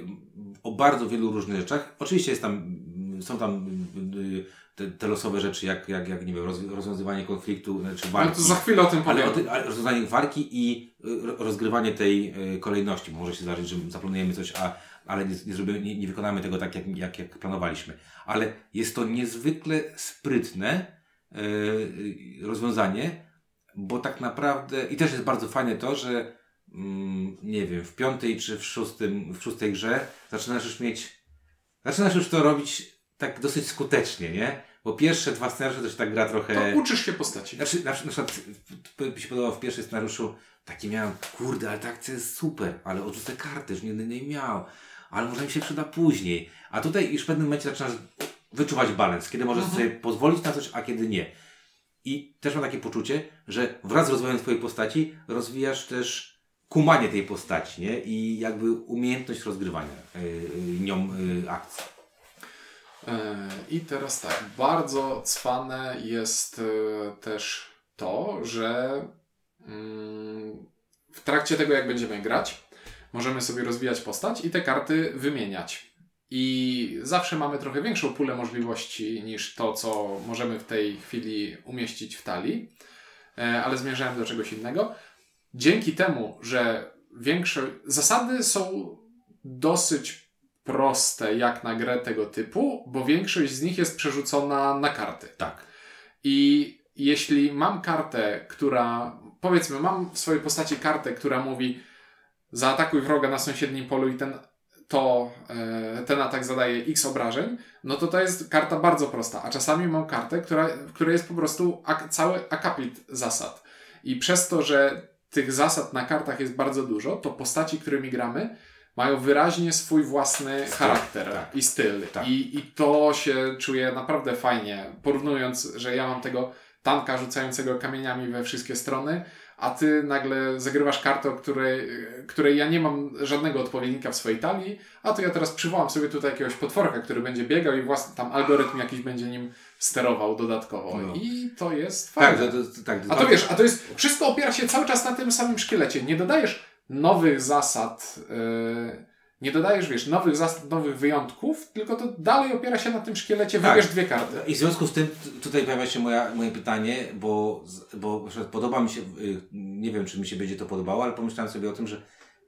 o bardzo wielu różnych rzeczach. Oczywiście jest tam, są tam y, te, te losowe rzeczy, jak, jak, jak nie wiem, roz, rozwiązywanie konfliktu, czy Ale walki. No to za chwilę o tym powiem. Ale, ty, ale rozwiązanie walki i y, ro- rozgrywanie tej y, kolejności. Bo może się zdarzyć, że zaplanujemy coś, a, ale nie, nie, zrobimy, nie, nie wykonamy tego tak, jak, jak, jak planowaliśmy. Ale jest to niezwykle sprytne rozwiązanie, bo tak naprawdę, i też jest bardzo fajne to, że mm, nie wiem, w piątej czy w, szóstym, w szóstej grze zaczynasz już mieć, zaczynasz już to robić tak dosyć skutecznie, nie? Bo pierwsze dwa scenariusze to się tak gra trochę... To uczysz się postaci. Znaczy, na, przykład mi się podobało w pierwszym scenariuszu, taki miałem, kurde, ale ta akcja jest super, ale odrzucę kartę, już nie będę jej miał, ale może mi się przyda później. A tutaj już w pewnym momencie zaczynasz wyczuwać balans, kiedy możesz Mhm. sobie pozwolić na coś, a kiedy nie. I też mam takie poczucie, że wraz z rozwojem twojej postaci rozwijasz też kumanie tej postaci, nie? I jakby umiejętność rozgrywania yy, yy, nią yy, akcji. E, I teraz tak, bardzo cwane jest e, też to, że mm, w trakcie tego, jak będziemy grać, możemy sobie rozwijać postać i te karty wymieniać. I zawsze mamy trochę większą pulę możliwości niż to, co możemy w tej chwili umieścić w talii, E, ale zmierzałem do czegoś innego. Dzięki temu, że większość. Zasady są dosyć proste jak na grę tego typu, bo większość z nich jest przerzucona na karty. Tak. I jeśli mam kartę, która, powiedzmy, mam w swojej postaci kartę, która mówi zaatakuj wroga na sąsiednim polu i ten, to, e, ten atak zadaje x obrażeń, no to to jest karta bardzo prosta. A czasami mam kartę, która, w której jest po prostu ak- cały akapit zasad. I przez to, że tych zasad na kartach jest bardzo dużo, to postaci, którymi gramy, mają wyraźnie swój własny Styl, charakter tak. i styl. Tak. I, I to się czuje naprawdę fajnie, porównując, że ja mam tego tanka rzucającego kamieniami we wszystkie strony, a ty nagle zagrywasz kartę, której, której ja nie mam żadnego odpowiednika w swojej talii, a to ja teraz przywołam sobie tutaj jakiegoś potworka, który będzie biegał i własny tam algorytm jakiś będzie nim sterował dodatkowo. No. I to jest fajne. Tak, to, to, tak. A to wiesz, a to jest, wszystko opiera się cały czas na tym samym szkielecie. Nie dodajesz nowych zasad, yy, nie dodajesz, wiesz, nowych zasad, nowych wyjątków, tylko to dalej opiera się na tym szkielecie, Tak. wybierz dwie karty. I w związku z tym tutaj pojawia się moja, moje pytanie, bo, bo podoba mi się, y, nie wiem czy mi się będzie to podobało, ale pomyślałem sobie o tym, że,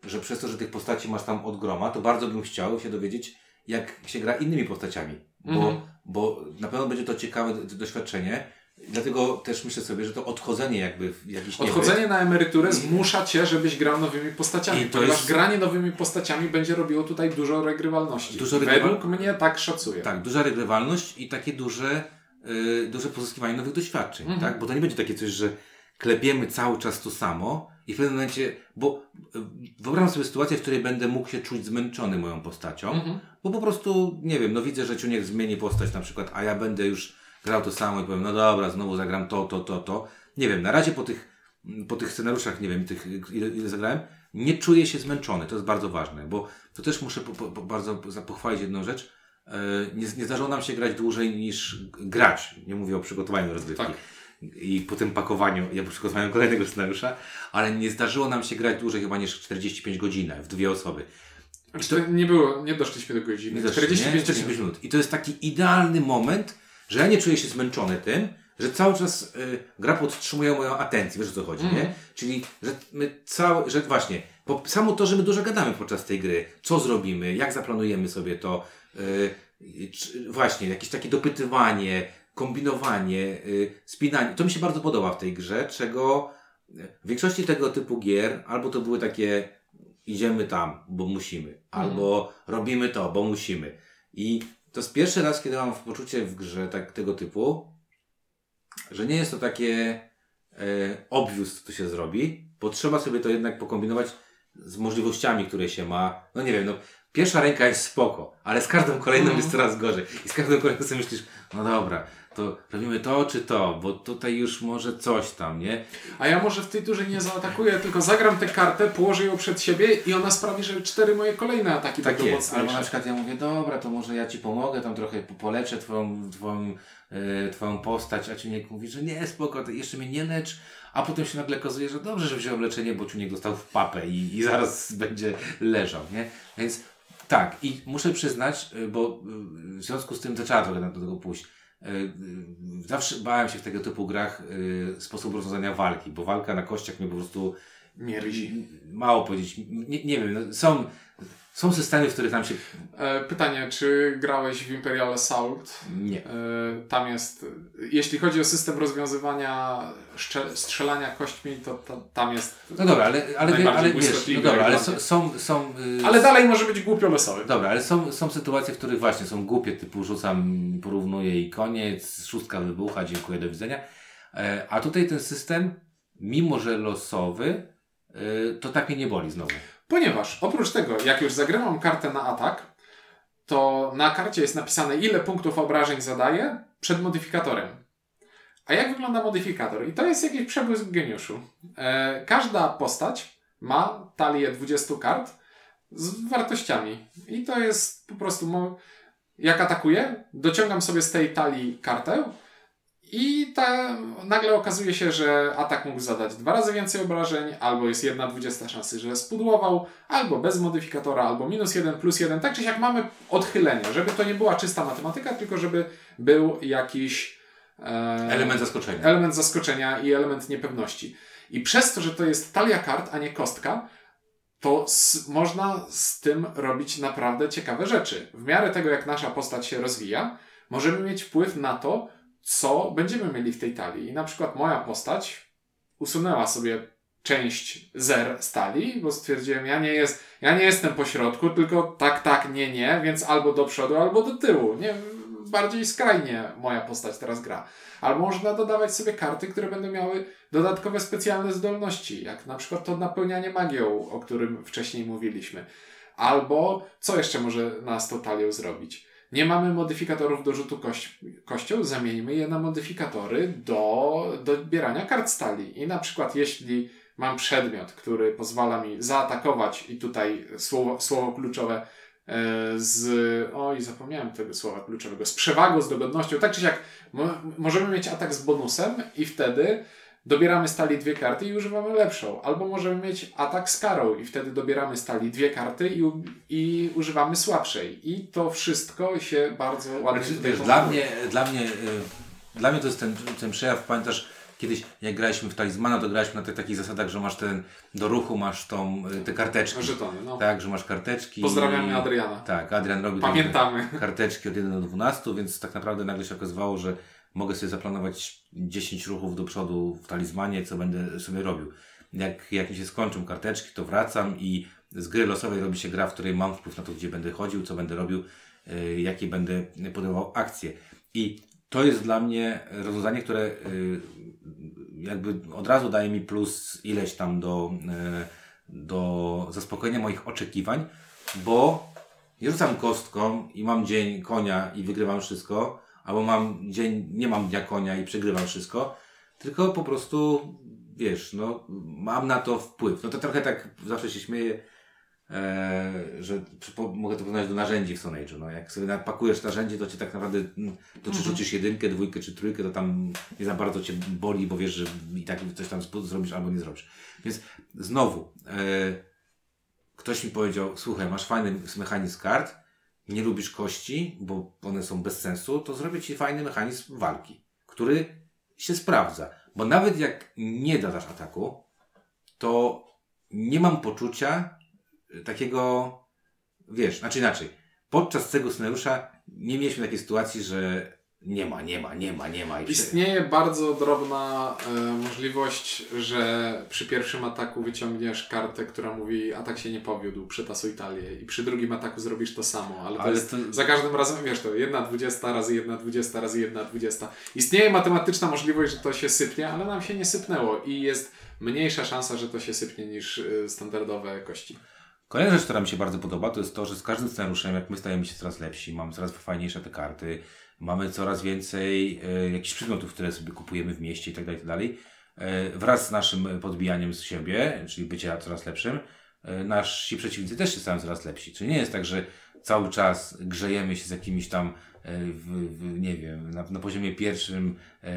że przez to, że tych postaci masz tam od groma, to bardzo bym chciał się dowiedzieć, jak się gra innymi postaciami. Bo, Mhm. bo na pewno będzie to ciekawe doświadczenie. Dlatego też myślę sobie, że to odchodzenie jakby w jakiś Odchodzenie na emeryturę zmusza cię, żebyś grał nowymi postaciami, I to ponieważ jest- granie nowymi postaciami będzie robiło tutaj dużo regrywalności. Dużo regrywal- Według mnie tak szacuję. Tak, duża regrywalność i takie duże, y, duże pozyskiwanie nowych doświadczeń, Mhm. tak? Bo to nie będzie takie coś, że klepiemy cały czas to samo i w pewnym momencie, bo y, wyobrażam sobie sytuację, w której będę mógł się czuć zmęczony moją postacią, Mhm. bo po prostu, nie wiem, no widzę, że Ciuniek zmieni postać na przykład, a ja będę już grał to samo i powiem, no dobra, znowu zagram to, to, to, to. Nie wiem, na razie po tych, po tych scenariuszach, nie wiem, tych, ile, ile zagrałem, nie czuję się zmęczony, to jest bardzo ważne, bo to też muszę po, po, bardzo pochwalić jedną rzecz, E, nie, nie zdarzyło nam się grać dłużej niż grać. Nie mówię o przygotowaniu do rozgrywki. Tak. I potem pakowaniu, ja po przygotowaniu kolejnego scenariusza, ale nie zdarzyło nam się grać dłużej chyba niż 45 godzin w dwie osoby. Znaczy, to nie było, nie doszliśmy do godziny. Nie doszło, 45, nie? 45 minut. I to jest taki idealny moment, że ja nie czuję się zmęczony tym, że cały czas y, gra podtrzymuje moją atencję, wiesz o co chodzi, Mhm. nie? Czyli, że my cały, że właśnie, po, samo to, że my dużo gadamy podczas tej gry, co zrobimy, jak zaplanujemy sobie to, y, czy, właśnie, jakieś takie dopytywanie, kombinowanie, y, spinanie, to mi się bardzo podoba w tej grze, czego w większości tego typu gier albo to były takie idziemy tam, bo musimy, albo robimy to, bo musimy. I to jest pierwszy raz, kiedy mam poczucie w grze tak, tego typu, że nie jest to takie e, obvious, co to się zrobi, bo trzeba sobie to jednak pokombinować z możliwościami, które się ma. No nie wiem, no pierwsza ręka jest spoko, ale z każdą kolejną Mhm. jest coraz gorzej. I z każdą kolejną sobie myślisz, no dobra, to robimy to czy to, bo tutaj już może coś tam, nie? A ja może w tej turze nie zaatakuję, tylko zagram tę kartę, położę ją przed siebie i ona sprawi, że cztery moje kolejne ataki Tak będą jest. Albo na przykład ja mówię, dobra, to może ja ci pomogę, tam trochę po- poleczę twoją, twoją, e, twoją postać, a Ciuniek mówi, że nie, spoko, to jeszcze mnie nie lecz, a potem się nagle okazuje, że dobrze, że wziąłem leczenie, bo Ciuniek dostał w papę i, i zaraz (laughs) będzie leżał, nie? Więc tak, i muszę przyznać, y, bo y, w związku z tym to trzeba trochę do tego pójść. Y, zawsze bałem się w tego typu grach y, sposób rozwiązania walki, bo walka na kościach mnie po prostu Mierzi. mało powiedzieć, nie, nie wiem, no, są, są systemy, w których tam się E, pytanie, czy grałeś w Imperial Assault? nie. E, Tam jest, jeśli chodzi o system rozwiązywania strzelania kośćmi, to, to tam jest. No dobra, ale, ale, wie, ale wiesz, no dobra, ale są, są, są y, Ale dalej może być głupio losowy. Dobra, ale są, są sytuacje, w których właśnie są głupie, typu rzucam, porównuję i koniec, szóstka wybucha, dziękuję, do widzenia. E, a tutaj ten system, mimo że losowy, e, to tak mnie nie boli znowu. Ponieważ oprócz tego, jak już zagrywam kartę na atak, to na karcie jest napisane, ile punktów obrażeń zadaje przed modyfikatorem. A jak wygląda modyfikator? I to jest jakiś przebłysk geniuszu. E, każda postać ma talię 20 kart z wartościami. I to jest po prostu. Jak atakuję, dociągam sobie z tej talii kartę. I ta, nagle okazuje się, że atak mógł zadać dwa razy więcej obrażeń, albo jest jedna dwudziesta szansy, że spudłował, albo bez modyfikatora, albo minus jeden, plus jeden. Tak czy siak mamy odchylenie, żeby to nie była czysta matematyka, tylko żeby był jakiś e, Element zaskoczenia. element zaskoczenia i element niepewności. I przez to, że to jest talia kart, a nie kostka, to można z tym robić naprawdę ciekawe rzeczy. W miarę tego, jak nasza postać się rozwija, możemy mieć wpływ na to, co będziemy mieli w tej talii. I na przykład moja postać usunęła sobie część zer z talii, bo stwierdziłem, ja nie, jest, ja nie jestem po środku, tylko tak, tak, nie, nie, więc albo do przodu, albo do tyłu. Nie, bardziej skrajnie moja postać teraz gra. Albo można dodawać sobie karty, które będą miały dodatkowe specjalne zdolności, jak na przykład to napełnianie magią, o którym wcześniej mówiliśmy. Albo co jeszcze może nas to talią zrobić? Nie mamy modyfikatorów do rzutu kość, kością, zamieńmy je na modyfikatory do dobierania kart stali. I na przykład jeśli mam przedmiot, który pozwala mi zaatakować i tutaj słowo, słowo kluczowe e, z, oj zapomniałem tego słowa kluczowego, z przewagą, z dogodnością, tak czy siak mo, możemy mieć atak z bonusem i wtedy dobieramy stali dwie karty i używamy lepszą. Albo możemy mieć atak z karą i wtedy dobieramy stali dwie karty i, i używamy słabszej. I to wszystko się bardzo ładnie Znaczy, wiesz, dla mnie, dla mnie, y, dla mnie to jest ten, ten przejaw, pamiętasz, kiedyś jak graliśmy w Talizmana, to graliśmy na tych takich zasadach, że masz ten, do ruchu masz tą, y, te karteczki. Żetony, no. Tak, że masz karteczki. Pozdrawiamy Adriana. Tak, Adrian robi Pamiętamy. karteczki od 1 do 12, więc tak naprawdę nagle się okazywało, że mogę sobie zaplanować 10 ruchów do przodu w talizmanie, co będę sobie robił. Jak, jak mi się skończą karteczki, to wracam i z gry losowej robi się gra, w której mam wpływ na to, gdzie będę chodził, co będę robił, yy, jakie będę podejmował akcje. I to jest dla mnie rozwiązanie, które yy, jakby od razu daje mi plus ileś tam do, yy, do zaspokojenia moich oczekiwań, bo nie rzucam kostką i mam dzień konia i wygrywam wszystko, albo mam dzień, nie mam dnia konia i przegrywam wszystko, tylko po prostu, wiesz, no, mam na to wpływ. No to trochę tak zawsze się śmieję, e, że przypo- mogę to porównać do narzędzi w Stone Age'u. No, jak sobie napakujesz narzędzie, to cię tak naprawdę, mm, to czy rzucisz jedynkę, dwójkę czy trójkę, to tam nie za bardzo cię boli, bo wiesz, że i tak coś tam zrobisz albo nie zrobisz. Więc znowu, e, ktoś mi powiedział, słuchaj, masz fajny mechanizm kart, nie lubisz kości, bo one są bez sensu, to zrobię ci fajny mechanizm walki, który się sprawdza. Bo nawet jak nie dodasz ataku, to nie mam poczucia takiego, wiesz, znaczy inaczej. Podczas tego scenariusza nie mieliśmy takiej sytuacji, że nie ma, nie ma, nie ma, nie ma. I Istnieje bardzo drobna e, możliwość, że przy pierwszym ataku wyciągniesz kartę, która mówi atak się nie powiódł, przytasuj talię i przy drugim ataku zrobisz to samo, ale to Ale jest to- za każdym razem, wiesz to, 1,20 razy 1,20 razy 1,20. Istnieje matematyczna możliwość, że to się sypnie, ale nam się nie sypnęło i jest mniejsza szansa, że to się sypnie niż e, standardowe kości. Kolejna rzecz, która mi się bardzo podoba, to jest to, że z każdym scenariuszem, jak my stajemy się coraz lepsi, mamy coraz fajniejsze te karty, mamy coraz więcej e, jakichś przedmiotów, które sobie kupujemy w mieście itd., itd. E, wraz z naszym podbijaniem z siebie, czyli bycia coraz lepszym, e, nasi przeciwnicy też się stają coraz lepsi. Czyli nie jest tak, że cały czas grzejemy się z jakimiś tam, e, w, w, nie wiem, na, na poziomie pierwszym e,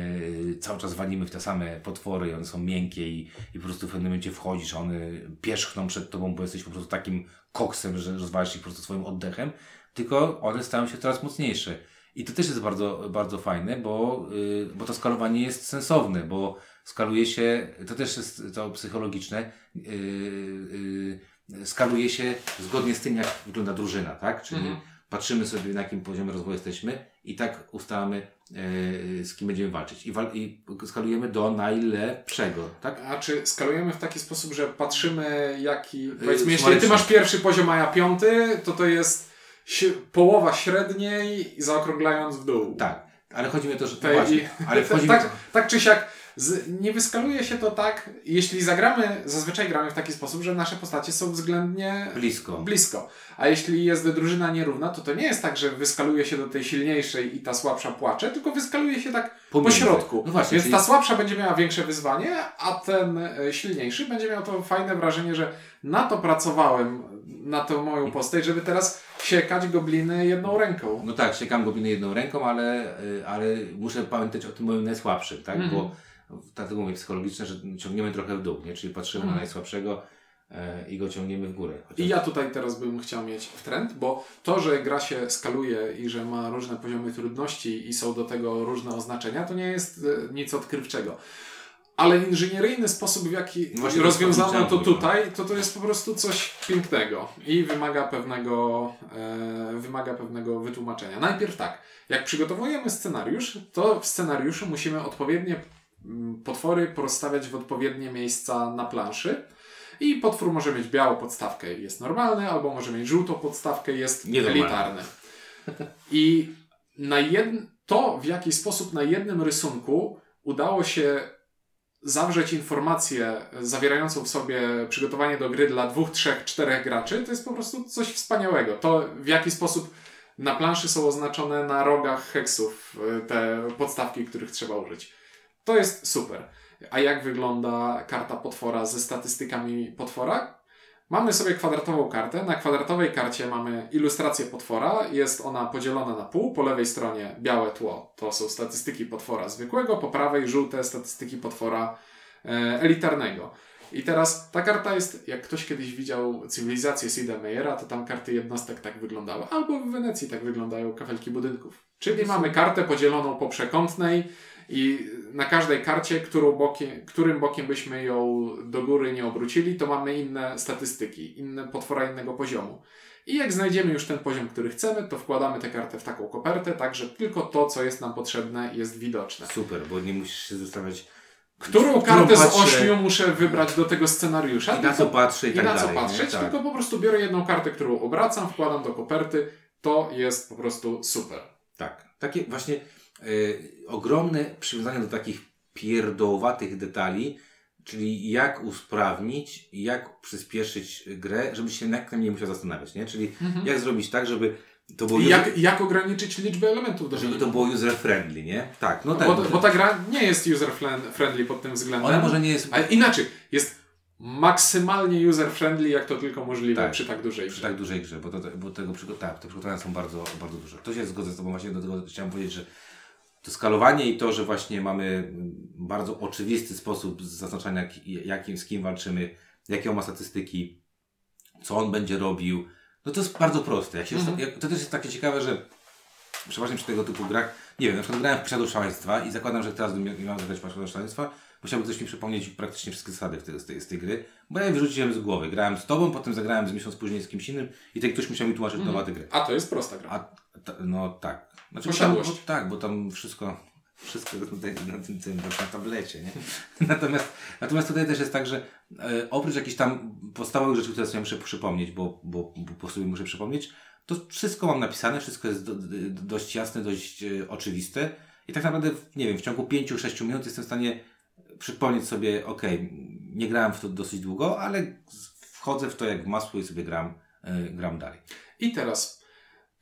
cały czas walimy w te same potwory one są miękkie i, i po prostu w pewnym momencie wchodzisz, one pierzchną przed tobą, bo jesteś po prostu takim koksem, że rozwalasz ich po prostu swoim oddechem, tylko one stają się coraz mocniejsze. I to też jest bardzo, bardzo fajne, bo, y, bo to skalowanie jest sensowne, bo skaluje się, to też jest to psychologiczne, y, y, skaluje się zgodnie z tym, jak wygląda drużyna, tak? Czyli Mhm. patrzymy sobie, na jakim poziomie rozwoju jesteśmy i tak ustalamy, z kim będziemy walczyć. I, wal, I skalujemy do najlepszego, tak? A czy skalujemy w taki sposób, że patrzymy jaki... Powiedzmy, jeśli ty masz pierwszy poziom, a ja piąty, to to jest połowa średniej, zaokrąglając w dół. Tak. Ale chodzi mi o to, że Te- właśnie, ale mi tak, to, tak czy siak, z, nie wyskaluje się to tak, jeśli zagramy, zazwyczaj gramy w taki sposób, że nasze postacie są względnie blisko. blisko. A jeśli jest drużyna nierówna, to to nie jest tak, że wyskaluje się do tej silniejszej i ta słabsza płacze, tylko wyskaluje się tak po Pomiędzy. środku. No właśnie, Więc czyli- ta słabsza będzie miała większe wyzwanie, a ten e, silniejszy będzie miał to fajne wrażenie, że na to pracowałem, na tą moją postać, żeby teraz siekać gobliny jedną ręką. No tak, siekam gobliny jedną ręką, ale, y, ale muszę pamiętać o tym moim najsłabszym, tak? Mhm. Bo dlatego mówię psychologiczne, że ciągniemy trochę w dół, nie? Czyli patrzymy Mhm. na najsłabszego e, i go ciągniemy w górę. Chociaż... I ja tutaj teraz bym chciał mieć w trend, bo to, że gra się skaluje i że ma różne poziomy trudności i są do tego różne oznaczenia, to nie jest e, nic odkrywczego. Ale inżynieryjny sposób, w jaki No właśnie, rozwiązano to tutaj, to to jest po prostu coś pięknego i wymaga pewnego, e, wymaga pewnego wytłumaczenia. Najpierw tak, jak przygotowujemy scenariusz, to w scenariuszu musimy odpowiednie mm, potwory porozstawiać w odpowiednie miejsca na planszy. I potwór może mieć białą podstawkę jest normalny, albo może mieć żółtą podstawkę jest elitarny. I na jedn... to, w jaki sposób na jednym rysunku udało się zawrzeć informację zawierającą w sobie przygotowanie do gry dla dwóch, trzech, czterech graczy, to jest po prostu coś wspaniałego. To, w jaki sposób na planszy są oznaczone na rogach heksów y, te podstawki, których trzeba użyć. To jest super. A jak wygląda karta potwora ze statystykami potwora? Mamy sobie kwadratową kartę. Na kwadratowej karcie mamy ilustrację potwora. Jest ona podzielona na pół. Po lewej stronie białe tło to są statystyki potwora zwykłego, po prawej żółte statystyki potwora e, elitarnego. I teraz ta karta jest, jak ktoś kiedyś widział cywilizację Sida Meyera, to tam karty jednostek tak wyglądały. Albo w Wenecji tak wyglądają kafelki budynków. Czyli mamy kartę podzieloną po przekątnej i na każdej karcie, bokiem, którym bokiem byśmy ją do góry nie obrócili, to mamy inne statystyki, inne potwora innego poziomu. I jak znajdziemy już ten poziom, który chcemy, to wkładamy tę kartę w taką kopertę, tak że tylko to, co jest nam potrzebne, jest widoczne. Super, bo nie musisz się zastanawiać, Którą kartę z ośmiu muszę wybrać do tego scenariusza? i na co patrzę i, i tak na co dalej. patrzeć, Tak. tylko po prostu biorę jedną kartę, którą obracam, wkładam do koperty. To jest po prostu super. Tak. Takie właśnie ogromne przywiązanie do takich pierdołowatych detali, czyli jak usprawnić, jak przyspieszyć grę, żeby się tym nie musiał zastanawiać, nie? Czyli jak zrobić tak, żeby to było user, jak, jak ograniczyć liczbę elementów do żeby to było user friendly, nie? Tak, no tak. bo, bo ta gra nie jest user flen- friendly pod tym względem. Ona może nie jest Ale inaczej, jest maksymalnie user friendly, jak to tylko możliwe Tak. przy tak dużej przy grze. tak dużej grze, bo, to, bo tego przygo- tak, te przygotowania są bardzo, bardzo duże. To się zgodzę z Tobą, właśnie do tego chciałem powiedzieć, że to skalowanie i to, że właśnie mamy mm, bardzo oczywisty sposób zaznaczania, jak- jakim, z kim walczymy, jakie on ma statystyki, co on będzie robił, no to jest bardzo proste. Jak się Mhm. jak, to też jest takie ciekawe, że przeważnie przy tego typu grach, nie wiem, na przykład grałem w Posiadł Szaleństwa i zakładam, że teraz bym miał zagrać w Posiadł Szaleństwa, musiałby ktoś mi przypomnieć praktycznie wszystkie zasady z, tej, z tej gry, bo ja je wyrzuciłem z głowy. Grałem z tobą, potem zagrałem z miesiąc później z kimś innym i ten ktoś musiał mi tłumaczyć Mhm. tematy gry. A to jest prosta gra. A, ta, no tak. Znaczy, bo. Tam, no, tak, bo tam wszystko, wszystko (laughs) na, tej, na tym, tym na tablecie, nie? (laughs) Natomiast, natomiast tutaj też jest tak, że e, oprócz jakichś tam podstawowych rzeczy, które sobie muszę przypomnieć, bo, bo, bo po sobie muszę przypomnieć, to wszystko mam napisane, wszystko jest do, do, dość jasne, dość e, oczywiste i tak naprawdę, nie wiem, w ciągu 5-6 minut jestem w stanie przypomnieć sobie, ok, nie grałem w to dosyć długo, ale wchodzę w to jak w masło i sobie gram, e, gram dalej. I teraz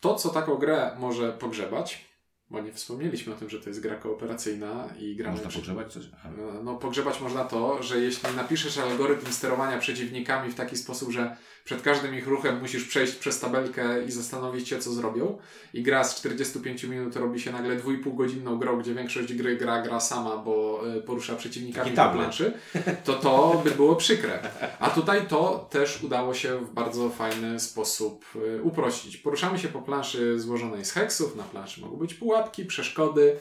to, co taką grę może pogrzebać, bo nie wspomnieliśmy o tym, że to jest gra kooperacyjna i gramy Można przy- pogrzebać coś? A. no, pogrzebać można to, że jeśli napiszesz algorytm sterowania przeciwnikami w taki sposób, że przed każdym ich ruchem musisz przejść przez tabelkę i zastanowić się, co zrobią, i gra z 45 minut robi się nagle 2,5 godzinną grą, gdzie większość gry gra gra sama, bo y, porusza przeciwnikami tablet. planszy, to to by było przykre. A tutaj to też udało się w bardzo fajny sposób y, uprościć. Poruszamy się po planszy złożonej z heksów, na planszy mogą być pułapki, przeszkody,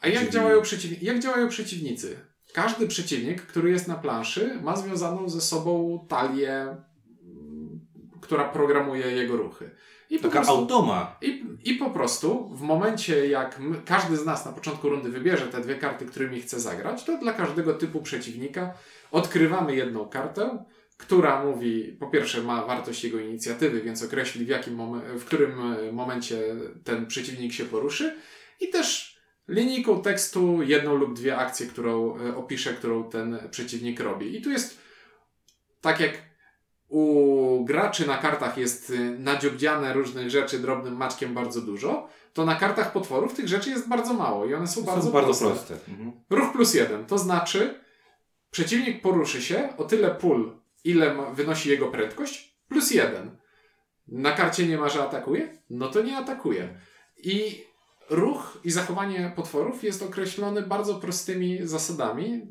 a jak działają, przeciw... jak działają przeciwnicy? Każdy przeciwnik, który jest na planszy, ma związaną ze sobą talię, mm, która programuje jego ruchy. I po, Taka prostu, automa. i, I po prostu w momencie, jak my, każdy z nas na początku rundy wybierze te dwie karty, którymi chce zagrać, to dla każdego typu przeciwnika odkrywamy jedną kartę, która mówi, po pierwsze ma wartość jego inicjatywy, więc określi w, jakim momen- w którym e, momencie ten przeciwnik się poruszy i też linijką tekstu jedną lub dwie akcje, którą e, opisze, którą ten przeciwnik robi. I tu jest tak jak u graczy na kartach jest y, nadziobdziane różnych rzeczy drobnym maczkiem bardzo dużo, to na kartach potworów tych rzeczy jest bardzo mało i one są, Są bardzo, bardzo proste. proste. Mhm. Ruch plus jeden, to znaczy przeciwnik poruszy się o tyle pól, ile ma, wynosi jego prędkość, plus jeden. Na karcie nie ma, że atakuje? No to nie atakuje. I ruch i zachowanie potworów jest określony bardzo prostymi zasadami,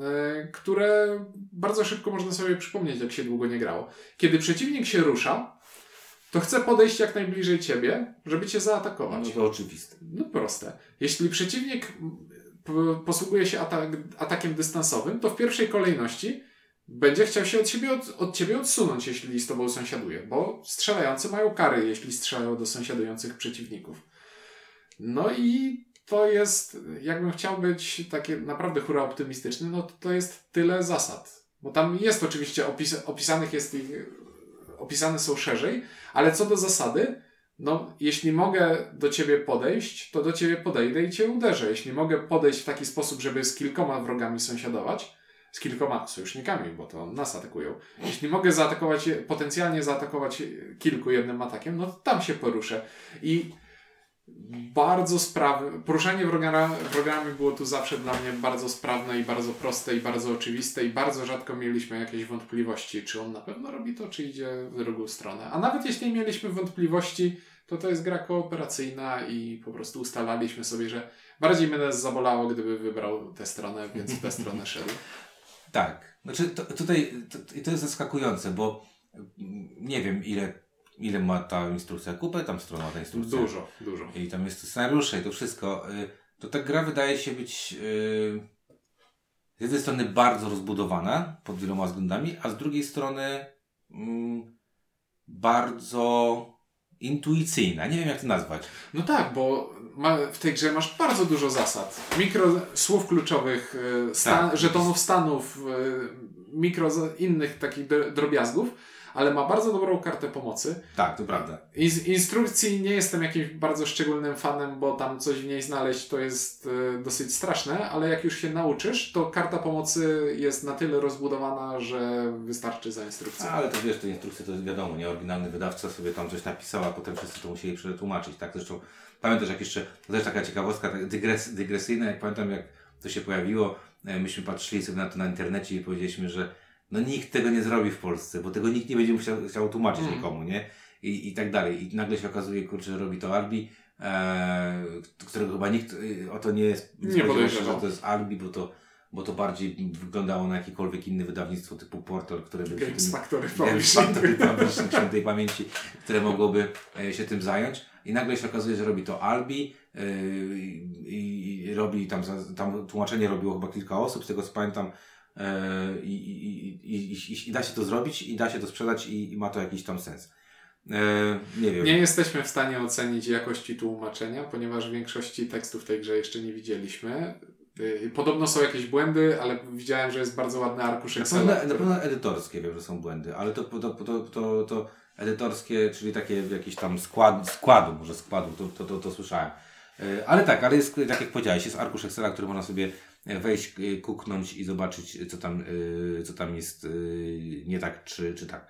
e, które bardzo szybko można sobie przypomnieć, jak się długo nie grało. Kiedy przeciwnik się rusza, to chce podejść jak najbliżej ciebie, żeby cię zaatakować. No to oczywiste. No proste. Jeśli przeciwnik posługuje się atak, atakiem dystansowym, to w pierwszej kolejności będzie chciał się od, siebie od, od ciebie odsunąć, jeśli z tobą sąsiaduje, bo strzelający mają kary, jeśli strzelają do sąsiadujących przeciwników. No i to jest, jakbym chciał być takie naprawdę hura optymistyczny, no to, to jest tyle zasad. Bo tam jest oczywiście opis, opisanych jest ich, opisane są szerzej, ale co do zasady, no, jeśli mogę do ciebie podejść, to do ciebie podejdę i cię uderzę. Jeśli mogę podejść w taki sposób, żeby z kilkoma wrogami sąsiadować, z kilkoma sojusznikami, bo to nas atakują. Jeśli mogę zaatakować, potencjalnie zaatakować kilku jednym atakiem, no to tam się poruszę. I bardzo sprawne, poruszanie wroga, wrogami było tu zawsze dla mnie bardzo sprawne i bardzo proste i bardzo oczywiste i bardzo rzadko mieliśmy jakieś wątpliwości, czy on na pewno robi to, czy idzie w drugą stronę. A nawet jeśli mieliśmy wątpliwości, to to jest gra kooperacyjna i po prostu ustalaliśmy sobie, że bardziej mnie zabolało, gdyby wybrał tę stronę, więc w tę stronę szedł. (laughs) Tak. Znaczy to, tutaj to, i to jest zaskakujące, bo mm, nie wiem ile, ile ma ta instrukcja. Kupę tam stron ma ta instrukcja. Dużo, dużo. I tam jest scenariusze i to wszystko. Y, To ta gra wydaje się być y, z jednej strony bardzo rozbudowana pod wieloma względami, a z drugiej strony mm, bardzo intuicyjna. Nie wiem jak to nazwać. No tak, bo ma, w tej grze masz bardzo dużo zasad. Mikro słów kluczowych, y, stan, Tak. żetonów stanów, y, mikro innych takich dro- drobiazgów, ale ma bardzo dobrą kartę pomocy. Tak, to prawda. I z instrukcji nie jestem jakimś bardzo szczególnym fanem, bo tam coś w niej znaleźć to jest y, dosyć straszne, ale jak już się nauczysz, to karta pomocy jest na tyle rozbudowana, że wystarczy za instrukcję. Ale to wiesz, te instrukcje to jest wiadomo, nie? Oryginalny wydawca sobie tam coś napisał, a potem wszyscy to musieli przetłumaczyć, tak? Zresztą pamiętasz jak jeszcze, to też taka ciekawostka tak dygres, dygresyjna, jak pamiętam jak to się pojawiło, e, myśmy patrzyli sobie na to na internecie i powiedzieliśmy, że no nikt tego nie zrobi w Polsce, bo tego nikt nie będzie musiał, chciał tłumaczyć Mm. nikomu, nie? I, I tak dalej. I nagle się okazuje, kurczę, że robi to Albi, e, którego chyba nikt e, o to nie, Nie podejrzewał. że to jest Albi, bo to, bo to bardziej wyglądało na jakiekolwiek inne wydawnictwo typu Portal, które by Games Factory Publishing. Świętej pamięci, które mogłoby e, się tym zająć. I nagle się okazuje, że robi to Albi e, i, robi tam, tam tłumaczenie robiło chyba kilka osób, z tego co pamiętam. E, I, i, i, i, da się to zrobić, i da się to sprzedać, i, ma to jakiś tam sens. E, nie wiem. Nie jesteśmy w stanie ocenić jakości tłumaczenia, ponieważ większości tekstów w tej grze jeszcze nie widzieliśmy. Yy, Podobno są jakieś błędy, ale widziałem, że jest bardzo ładny arkusz Na Excela. na który- pewno edytorskie wiem, że są błędy, ale to, to, to, to, to edytorskie, czyli takie jakieś tam skład, składu, może składu, to, to, to, to słyszałem. E, Ale tak, ale jest, tak jak powiedziałeś, jest arkusz Excela, który można sobie wejść, e, kuknąć i zobaczyć, co tam, e, co tam jest e, nie tak, czy, czy tak.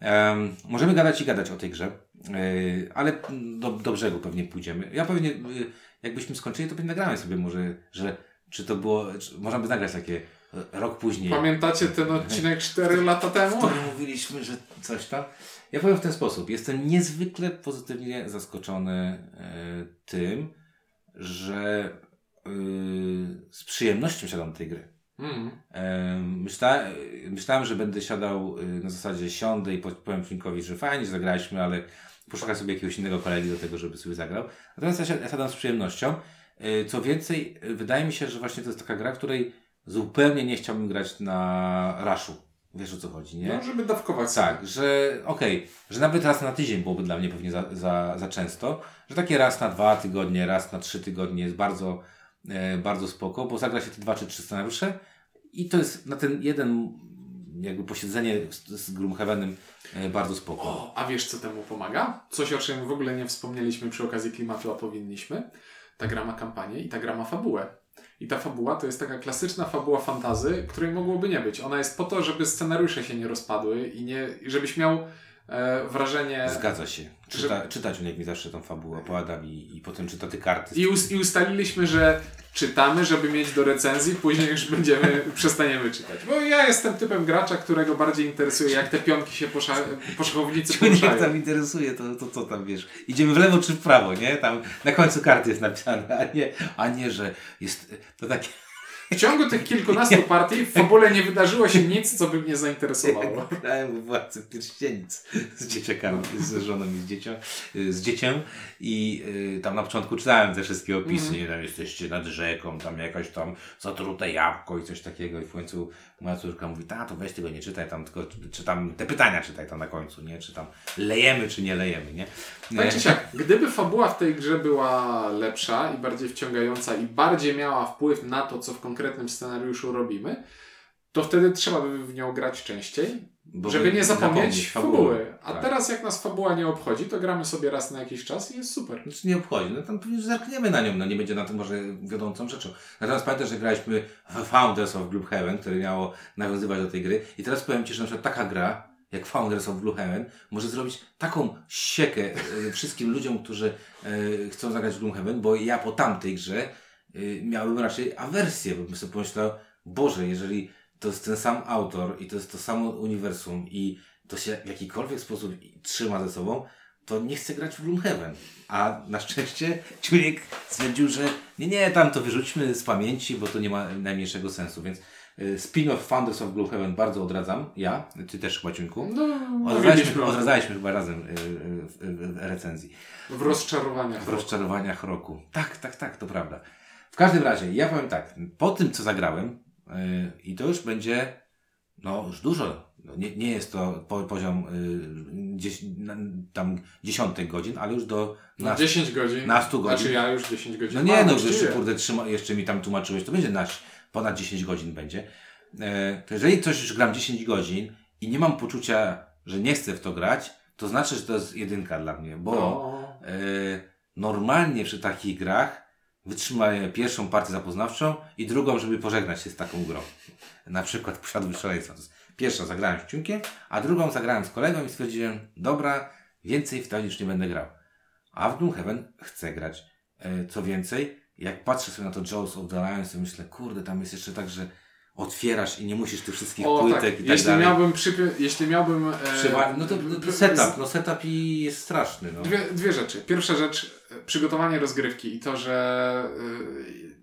Em, możemy gadać i gadać o tej grze. Ale do, do brzegu pewnie pójdziemy. Ja pewnie, jakbyśmy skończyli, to pewnie nagramy sobie może, że czy to było, czy, można by nagrać takie rok później. Pamiętacie ten odcinek (laughs) 4 lata temu? To mówiliśmy, że coś tam. Ja powiem w ten sposób. Jestem niezwykle pozytywnie zaskoczony tym, że z przyjemnością siadam do tej gry. Mm. Myśla, myślałem, że będę siadał y, na zasadzie siądę i powiem Flinkowi, że fajnie, że zagraliśmy, ale poszukaj sobie jakiegoś innego kolegi do tego, żeby sobie zagrał. Natomiast ja ja siadam z przyjemnością. Y, Co więcej, y, wydaje mi się, że właśnie to jest taka gra, której zupełnie nie chciałbym grać na raszu. Wiesz o co chodzi, nie? No, żeby dawkować. Tak, że okej, że nawet raz na tydzień byłoby dla mnie pewnie za, za, za często, że takie raz na dwa tygodnie, raz na trzy tygodnie jest bardzo, bardzo spoko, bo zagra się te dwa czy trzy scenariusze i to jest na ten jeden jakby posiedzenie z, z Gloomhavenem e, bardzo spoko. O, a wiesz co temu pomaga? Coś o czym w ogóle nie wspomnieliśmy przy okazji klimatu, a powinniśmy. Ta gra ma kampanię i ta gra ma fabułę. I ta fabuła to jest taka klasyczna fabuła fantazy, której mogłoby nie być. Ona jest po to, żeby scenariusze się nie rozpadły i nie, żebyś miał e, wrażenie. Zgadza się. Czyta, czytać Unik mi zawsze tą fabułę opowiada i, i potem czyta te karty. I, us, I ustaliliśmy, że czytamy, żeby mieć do recenzji, później już będziemy, (laughs) przestaniemy czytać. Bo ja jestem typem gracza, którego bardziej interesuje, jak te pionki się posza, po szachownicy poruszają. tam interesuje, to, to co tam wiesz? Idziemy w lewo czy w prawo, nie? Tam na końcu karty jest napisane, a nie, a nie że jest to takie. W ciągu tych kilkunastu partii w fabule nie wydarzyło się nic, co by mnie zainteresowało. Grałem Władcy Pierścienic z dzieciakami, z żoną i z dziecią, z dzieciem i y, tam na początku czytałem te wszystkie opisy, nie tam jesteście nad rzeką, tam jakaś tam zatrute jabłko i coś takiego i w końcu moja córka mówi, tato weź tego nie czytaj, tam tylko czytam te pytania czytaj tam na końcu, nie? Czy tam lejemy, czy nie lejemy, nie? Tak czy siak, gdyby fabuła w tej grze była lepsza i bardziej wciągająca i bardziej miała wpływ na to, co w konkretnym scenariuszu robimy, to wtedy trzeba by w nią grać częściej, żeby by nie zapomnieć fabuły. A Tak. teraz jak nas fabuła nie obchodzi, to gramy sobie raz na jakiś czas i jest super. Nic nie obchodzi. No tam pewnie zerkniemy na nią, no nie będzie na tym może wiodącą rzeczą. Natomiast pamiętam, że graliśmy w Founders of Gloomhaven, które miało nawiązywać do tej gry. I teraz powiem Ci, że na przykład taka gra, jak Founders of Gloomhaven, może zrobić taką siekę e, wszystkim ludziom, którzy e, chcą zagrać w Gloomhaven, bo ja po tamtej grze e, miałbym raczej awersję, bo bym sobie pomyślał, Boże, jeżeli to jest ten sam autor i to jest to samo uniwersum i to się w jakikolwiek sposób trzyma ze sobą, to nie chcę grać w Gloomhaven. A na szczęście Ciunek stwierdził, że nie, nie, tam to wyrzućmy z pamięci, bo to nie ma najmniejszego sensu, więc y, spin-off Founders of Gloomhaven bardzo odradzam, ja, ty też chyba Ciuńku. No, Odradzaliśmy, odradzaliśmy chyba razem y, y, w, w recenzji. w rozczarowaniach. W rozczarowaniach roku. Tak, tak, tak, to prawda. W każdym razie, ja powiem tak, po tym co zagrałem, i to już będzie, no już dużo, no, nie, nie jest to po, poziom gdzieś, na, tam dziesiątek godzin, ale już do Na na, 10 godzin. na 100 godzin. Znaczy ja już 10 godzin. No nie, mam no jeszcze kurde, trzyma, jeszcze mi tam tłumaczyłeś, to będzie nasz, ponad 10 godzin będzie. E, to jeżeli coś już gram 10 godzin i nie mam poczucia, że nie chcę w to grać, to znaczy, że to jest jedynka dla mnie, bo No. e, normalnie przy takich grach wytrzymaję pierwszą partię zapoznawczą i drugą, żeby pożegnać się z taką grą. Na przykład Posiadły Szaleństwa. Pierwszą zagrałem z ciunkiem, a drugą zagrałem z kolegą i stwierdziłem, dobra, więcej w to już nie będę grał. A w Gloomhaven chcę grać. E, co więcej, jak patrzę sobie na to Jaws of the Lion, to myślę, kurde, tam jest jeszcze tak, że otwierasz i nie musisz tych wszystkich O, płytek tak. i tak Jeśli dalej. miałbym, przypy... Jeśli miałbym e, Przywa- no to, to setup, no setup i jest straszny. No. Dwie, dwie rzeczy. Pierwsza rzecz, przygotowanie rozgrywki i to, że y,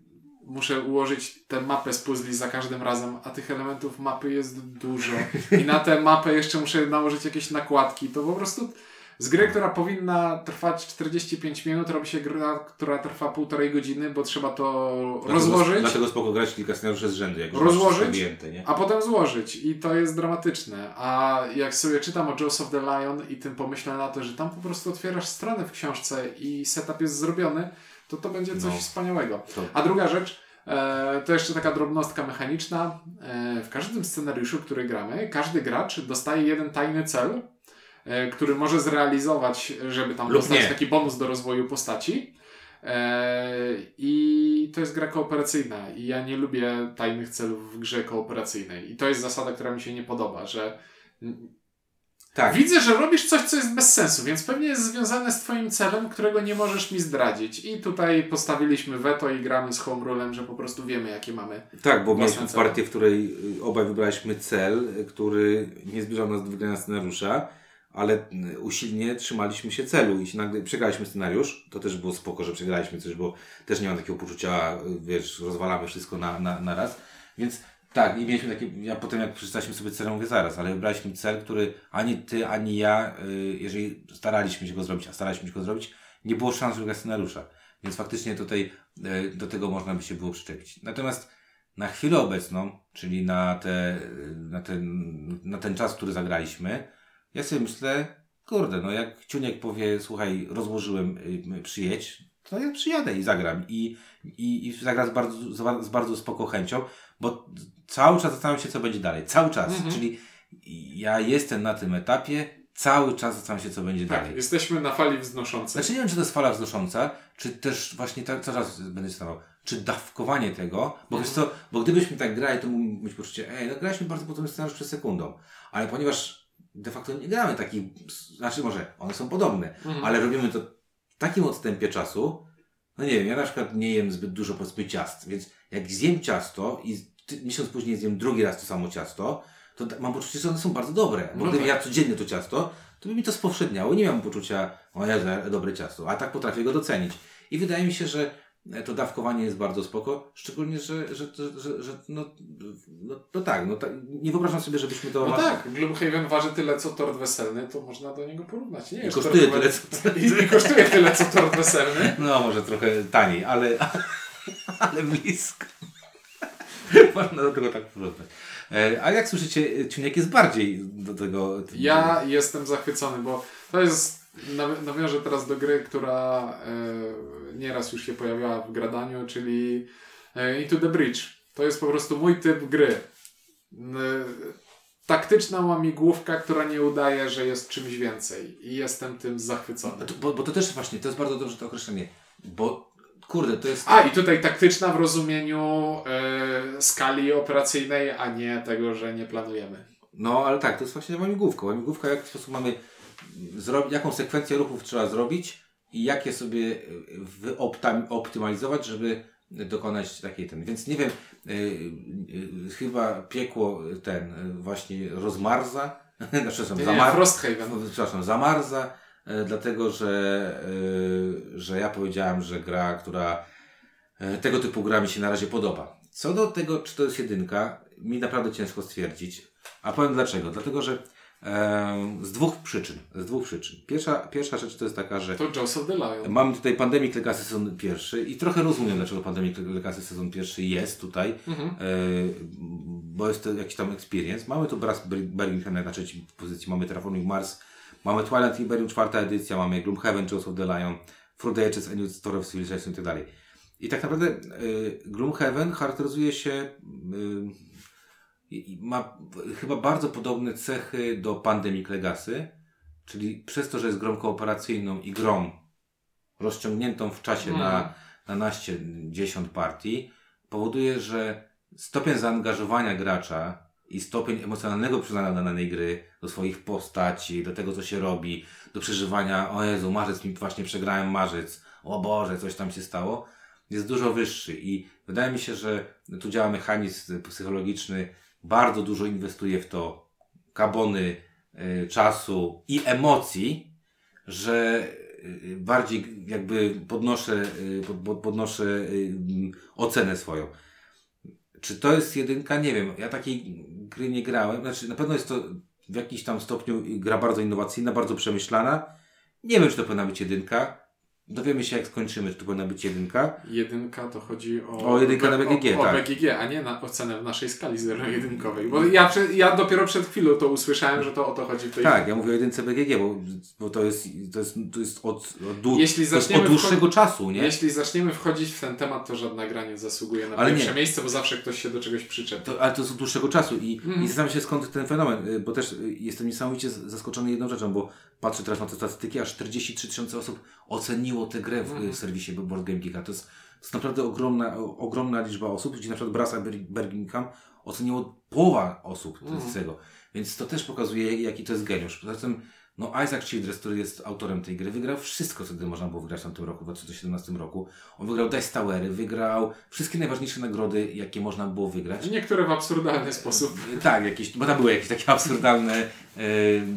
muszę ułożyć tę mapę z puzli za każdym razem, a tych elementów mapy jest dużo. I na tę mapę jeszcze muszę nałożyć jakieś nakładki. To po prostu z gry, która powinna trwać 45 minut, robi się gra, która trwa półtorej godziny, bo trzeba to Dlatego- rozłożyć. Dlatego spoko grać kilka scenariuszy z rzędu, jak Rozłożyć? objęte, nie? A potem złożyć i to jest dramatyczne. A jak sobie czytam o Jaws of the Lion i tym pomyślę na to, że tam po prostu otwierasz stronę w książce i setup jest zrobiony, to to będzie coś No. wspaniałego. To- A druga rzecz, e, to jeszcze taka drobnostka mechaniczna. E, w każdym scenariuszu, który gramy, każdy gracz dostaje jeden tajny cel, który może zrealizować, żeby tam Lub dostać nie. taki bonus do rozwoju postaci. E, I to jest gra kooperacyjna i ja nie lubię tajnych celów w grze kooperacyjnej. I to jest zasada, która mi się nie podoba, że Tak. Widzę, że robisz coś, co jest bez sensu, więc pewnie jest związane z twoim celem, którego nie możesz mi zdradzić. I tutaj postawiliśmy weto i gramy z home rulem, że po prostu wiemy, jakie mamy. Tak, bo mieliśmy cele. partię, w której obaj wybraliśmy cel, który nie zbliżał nas do wygrania scenariusza, ale y, usilnie trzymaliśmy się celu i nagle przegraliśmy scenariusz. To też było spoko, że przegraliśmy coś, bo też nie mam takiego poczucia, y, wiesz, rozwalamy wszystko na, na, na raz. Więc tak, i mieliśmy takie, ja potem jak przeczytaliśmy sobie cel, mówię zaraz, ale wybraliśmy cel, który ani ty, ani ja, y, jeżeli staraliśmy się go zrobić, a staraliśmy się go zrobić, nie było szans wygrać scenariusza. Więc faktycznie tutaj do tego można by się było przyczepić. Natomiast na chwilę obecną, czyli na, te, na, ten, na ten czas, który zagraliśmy, ja sobie myślę, kurde, no jak Ciuniek powie, słuchaj, rozłożyłem, y, przyjedź, to ja przyjadę i zagram. I, i, i zagram z bardzo, z, z bardzo spoko chęcią, bo cały czas zastanawiam się, co będzie dalej. Cały czas. Mhm. Czyli ja jestem na tym etapie, cały czas zastanawiam się, co będzie Tak, dalej. jesteśmy na fali wznoszącej. Znaczy nie wiem, czy to jest fala wznosząca, czy też właśnie tak, cały czas będę stawał, czy dawkowanie tego, bo wiesz co, bo gdybyśmy tak grali, to mógłbym mieć poczucie, ej, no graliśmy bardzo podobny scenariusz przed sekundą, ale ponieważ de facto nie gramy takich, znaczy może one są podobne, Mhm. ale robimy to w takim odstępie czasu, no nie wiem, ja na przykład nie jem zbyt dużo powiedzmy ciast, więc jak zjem ciasto i miesiąc później zjem drugi raz to samo ciasto, to mam poczucie, że one są bardzo dobre, bo No gdybym tak. ja codziennie to ciasto, to by mi to spowszedniało nie miałem poczucia, o Jezu, dobre ciasto, a tak potrafię go docenić. I wydaje mi się, że to dawkowanie jest bardzo spoko, szczególnie, że, że, że, że, no, no, no tak, no tak, nie wyobrażam sobie, żebyśmy to... No tak, Gloomhaven waży tyle, co tort weselny, to można do niego porównać. Nie I jest kosztuje tyle, (laughs) I, I kosztuje tyle, co tort weselny. No, może trochę taniej, ale, (laughs) ale blisko. (laughs) Można do tego tak porównać. E, A jak słyszycie, Ciuniek jest bardziej do tego... Ja jestem zachwycony, bo to jest. Naw- Nawiążę teraz do gry, która e, nieraz już się pojawiała w gradaniu, czyli e, Into the Bridge. To jest po prostu mój typ gry. Taktyczna łamigłówka, która nie udaje, że jest czymś więcej. I jestem tym zachwycony. Bo, bo to też właśnie, to jest bardzo dobrze to określenie. Bo, kurde, to jest... A, i tutaj taktyczna w rozumieniu e, skali operacyjnej, a nie tego, że nie planujemy. No, ale tak, to jest właśnie łamigłówka. Łamigłówka, w jaki sposób mamy jaką sekwencję ruchów trzeba zrobić i jak je sobie wyoptymalizować, żeby dokonać takiej ten. Więc nie wiem, y, y, chyba piekło ten y, właśnie rozmarza, (laughs) przepraszam, Nie, zamar... Frosthaven. Przepraszam, zamarza, e, dlatego że, e, że ja powiedziałem, że gra, która e, tego typu gra mi się na razie podoba. Co do tego, czy to jest jedynka, mi naprawdę ciężko stwierdzić. A powiem dlaczego. Dlatego, że e, z dwóch przyczyn. Z dwóch przyczyn. Pierwsza, pierwsza rzecz to jest taka, że To Jaws of the Lion. Mamy tutaj Pandemic Legacy sezon pierwszy i trochę rozumiem, dlaczego Pandemic Legacy sezon pierwszy jest tutaj, Mhm. e, bo jest to jakiś tam experience. Mamy tu Brass Birmingham na trzeciej pozycji, mamy Terraforming Mars, mamy Twilight Imperium czwarta edycja, mamy Gloomhaven, Jaws of the Lion, Through the Ages, A New Story of Civilization i tak dalej. I tak naprawdę e, Gloomhaven charakteryzuje się e, ma chyba bardzo podobne cechy do Pandemic Legacy, czyli przez to, że jest grą kooperacyjną i grą rozciągniętą w czasie Mhm. na, na naście, dziesiąt partii, powoduje, że stopień zaangażowania gracza i stopień emocjonalnego przyznania danej gry, do swoich postaci, do tego, co się robi, do przeżywania, o Jezu, marzec mi właśnie przegrałem marzec, o Boże, coś tam się stało, jest dużo wyższy i wydaje mi się, że tu działa mechanizm psychologiczny, bardzo dużo inwestuje w to kabony y, czasu i emocji, że y, bardziej jakby podnoszę, y, pod, pod, podnoszę ocenę swoją. Czy to jest jedynka? Nie wiem. Ja takiej gry nie grałem. Znaczy, na pewno jest to w jakimś tam stopniu gra bardzo innowacyjna, bardzo przemyślana. Nie wiem, czy to powinna być jedynka. Dowiemy się, jak skończymy, czy to powinna być jedynka. Jedynka to chodzi o... O jedynkę na BGG, o, o tak. BGG, a nie na ocenę w naszej skali zero-jedynkowej. Bo ja, ja dopiero przed chwilą to usłyszałem, że to o to chodzi w tej Tak, ja mówię o jedynce BGG, bo, bo to jest, to jest, to jest od, od, dłu- Jeśli zaczniemy od dłuższego wchod- czasu, nie? Jeśli zaczniemy wchodzić w ten temat, to żadna gra nie zasługuje na Ale pierwsze nie. miejsce, bo zawsze ktoś się do czegoś przyczepi. Ale to jest od dłuższego czasu i, Mhm. i zastanawiam się skąd ten fenomen, y, bo też y, jestem niesamowicie zaskoczony jedną rzeczą, bo patrzę teraz na te statystyki, aż 43 tysiące osób oceniło tę grę w y, serwisie Board Game Geeka. To jest, to jest naprawdę ogromna, ogromna liczba osób, gdzie na przykład Brasa Ber- Birmingham oceniło połowa osób z tego. Więc to też pokazuje, jaki to jest geniusz. Poza tym, no Isaac Childress, który jest autorem tej gry, wygrał wszystko, co można było wygrać w tamtym roku, w 2017 roku. On wygrał Dice Towery, wygrał wszystkie najważniejsze nagrody, jakie można było wygrać. Niektóre w absurdalny sposób. (laughs) Tak, jakieś, bo tam były jakieś takie absurdalne, e,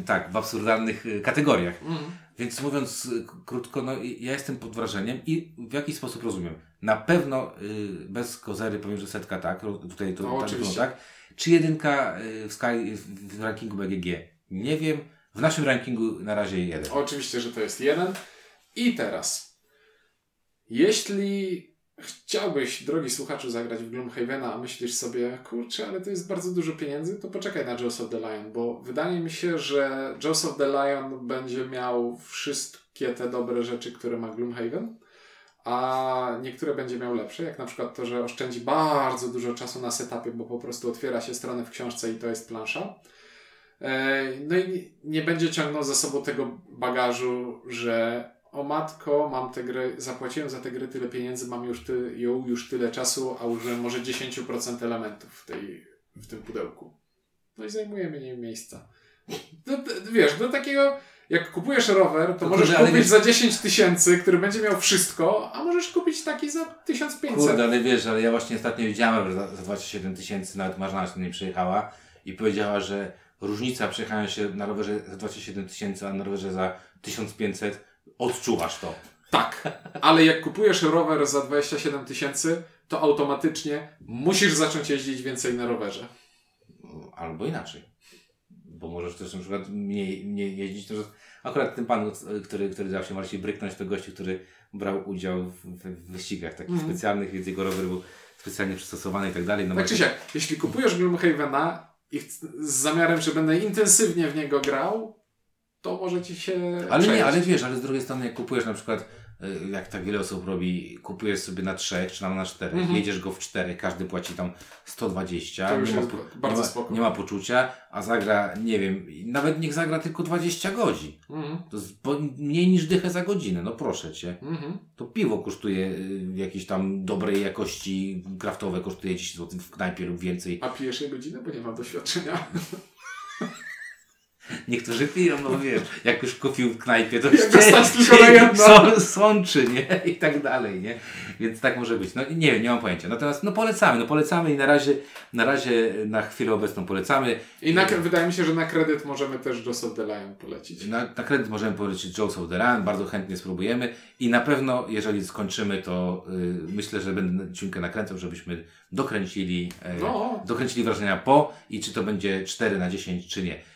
tak, w absurdalnych e, kategoriach. Mhm. Więc mówiąc y, krótko, no ja jestem pod wrażeniem i w jakiś sposób rozumiem. Na pewno y, bez kozery powiem, że setka tak, tutaj to No, tak, oczywiście. tak. Czy jedynka y, w w rankingu BGG? Nie wiem. W naszym rankingu na razie jeden. Oczywiście, że to jest jeden. I teraz, jeśli chciałbyś, drogi słuchaczu, zagrać w Gloomhavena, a myślisz sobie, kurczę, ale to jest bardzo dużo pieniędzy, to poczekaj na Jaws of the Lion, bo wydaje mi się, że Jaws of the Lion będzie miał wszystkie te dobre rzeczy, które ma Gloomhaven, a niektóre będzie miał lepsze, jak na przykład to, że oszczędzi bardzo dużo czasu na setupie, bo po prostu otwiera się stronę w książce i to jest plansza. No i nie będzie ciągnął za sobą tego bagażu, że o matko, mam tę grę, zapłaciłem za tę grę tyle pieniędzy, mam już ty, ją już tyle czasu, a użyłem może 10% elementów w, tej, w tym pudełku. No i zajmuje mniej miejsca. No, d- wiesz, do takiego, jak kupujesz rower, to No możesz kupić wiesz- za 10 tysięcy, który będzie miał wszystko, a możesz kupić taki za 1500. Kurde, ale wiesz, ale ja właśnie ostatnio widziałem, że za, za 27 tysięcy nawet Marzena się nie przejechała i powiedziała, że różnica przejechania się na rowerze za 27 tysięcy, a na rowerze za 1500, odczuwasz to. Tak, ale jak kupujesz rower za 27 tysięcy, to automatycznie musisz zacząć jeździć więcej na rowerze. Albo inaczej. Bo możesz też na przykład mniej, mniej jeździć. To, że akurat ten pan, który, który dał się Marcin bryknąć, to gościu, który brał udział w, w wyścigach takich Mhm. specjalnych, więc jego rower był specjalnie przystosowany i tak dalej. No Tak czy siak, jeśli kupujesz Gloomhavena i z zamiarem, że będę intensywnie w niego grał, to może ci się Ale nie, ale wiesz, ale z drugiej strony jak kupujesz na przykład, y, jak tak wiele osób robi, kupujesz sobie na trzech, czy tam na czterech, Mhm. jedziesz go w czterech, każdy płaci tam 120, To już nie, ma, bardzo nie, ma, spoko. nie ma poczucia, a zagra, nie wiem, nawet niech zagra tylko 20 godzin. Mhm. To jest mniej niż dychę za godzinę, no proszę cię. Mhm. To piwo kosztuje y, jakieś tam dobrej jakości, kraftowe kosztuje 10 zł w knajpie lub więcej. A pijesz je godzinę, bo nie mam doświadczenia. (laughs) Niektórzy piją, no wiesz, jak już kupił w knajpie, to (laughs) jedno. są, sączy, nie? I tak dalej, nie? Więc tak może być. No nie wiem, nie mam pojęcia. Natomiast no polecamy, no polecamy i na razie, na razie na chwilę obecną polecamy. I na, wydaje mi się, że na kredyt możemy też Jaws of the Lion polecić. Na, na kredyt możemy polecić Joes of the Run, bardzo chętnie spróbujemy i na pewno, jeżeli skończymy, to y, myślę, że będę ciunkę nakręcał, żebyśmy dokręcili, e, No. dokręcili wrażenia po i czy to będzie 4 na 10, czy nie.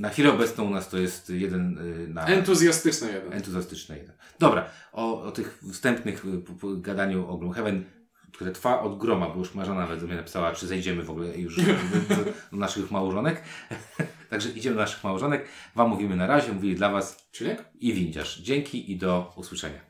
Na chwilę obecną u nas to jest jeden y, na... Entuzjastyczny jeden. Entuzjastyczny jeden. Dobra, o, o tych wstępnych y, po, po gadaniu o Gloomhaven, które trwa od groma, bo już Marzena nawet mnie napisała, czy zejdziemy w ogóle już (laughs) do, naszych małżonek. (laughs) Także idziemy do naszych małżonek. Wam mówimy na razie, mówili dla Was i windziarz. Dzięki i do usłyszenia.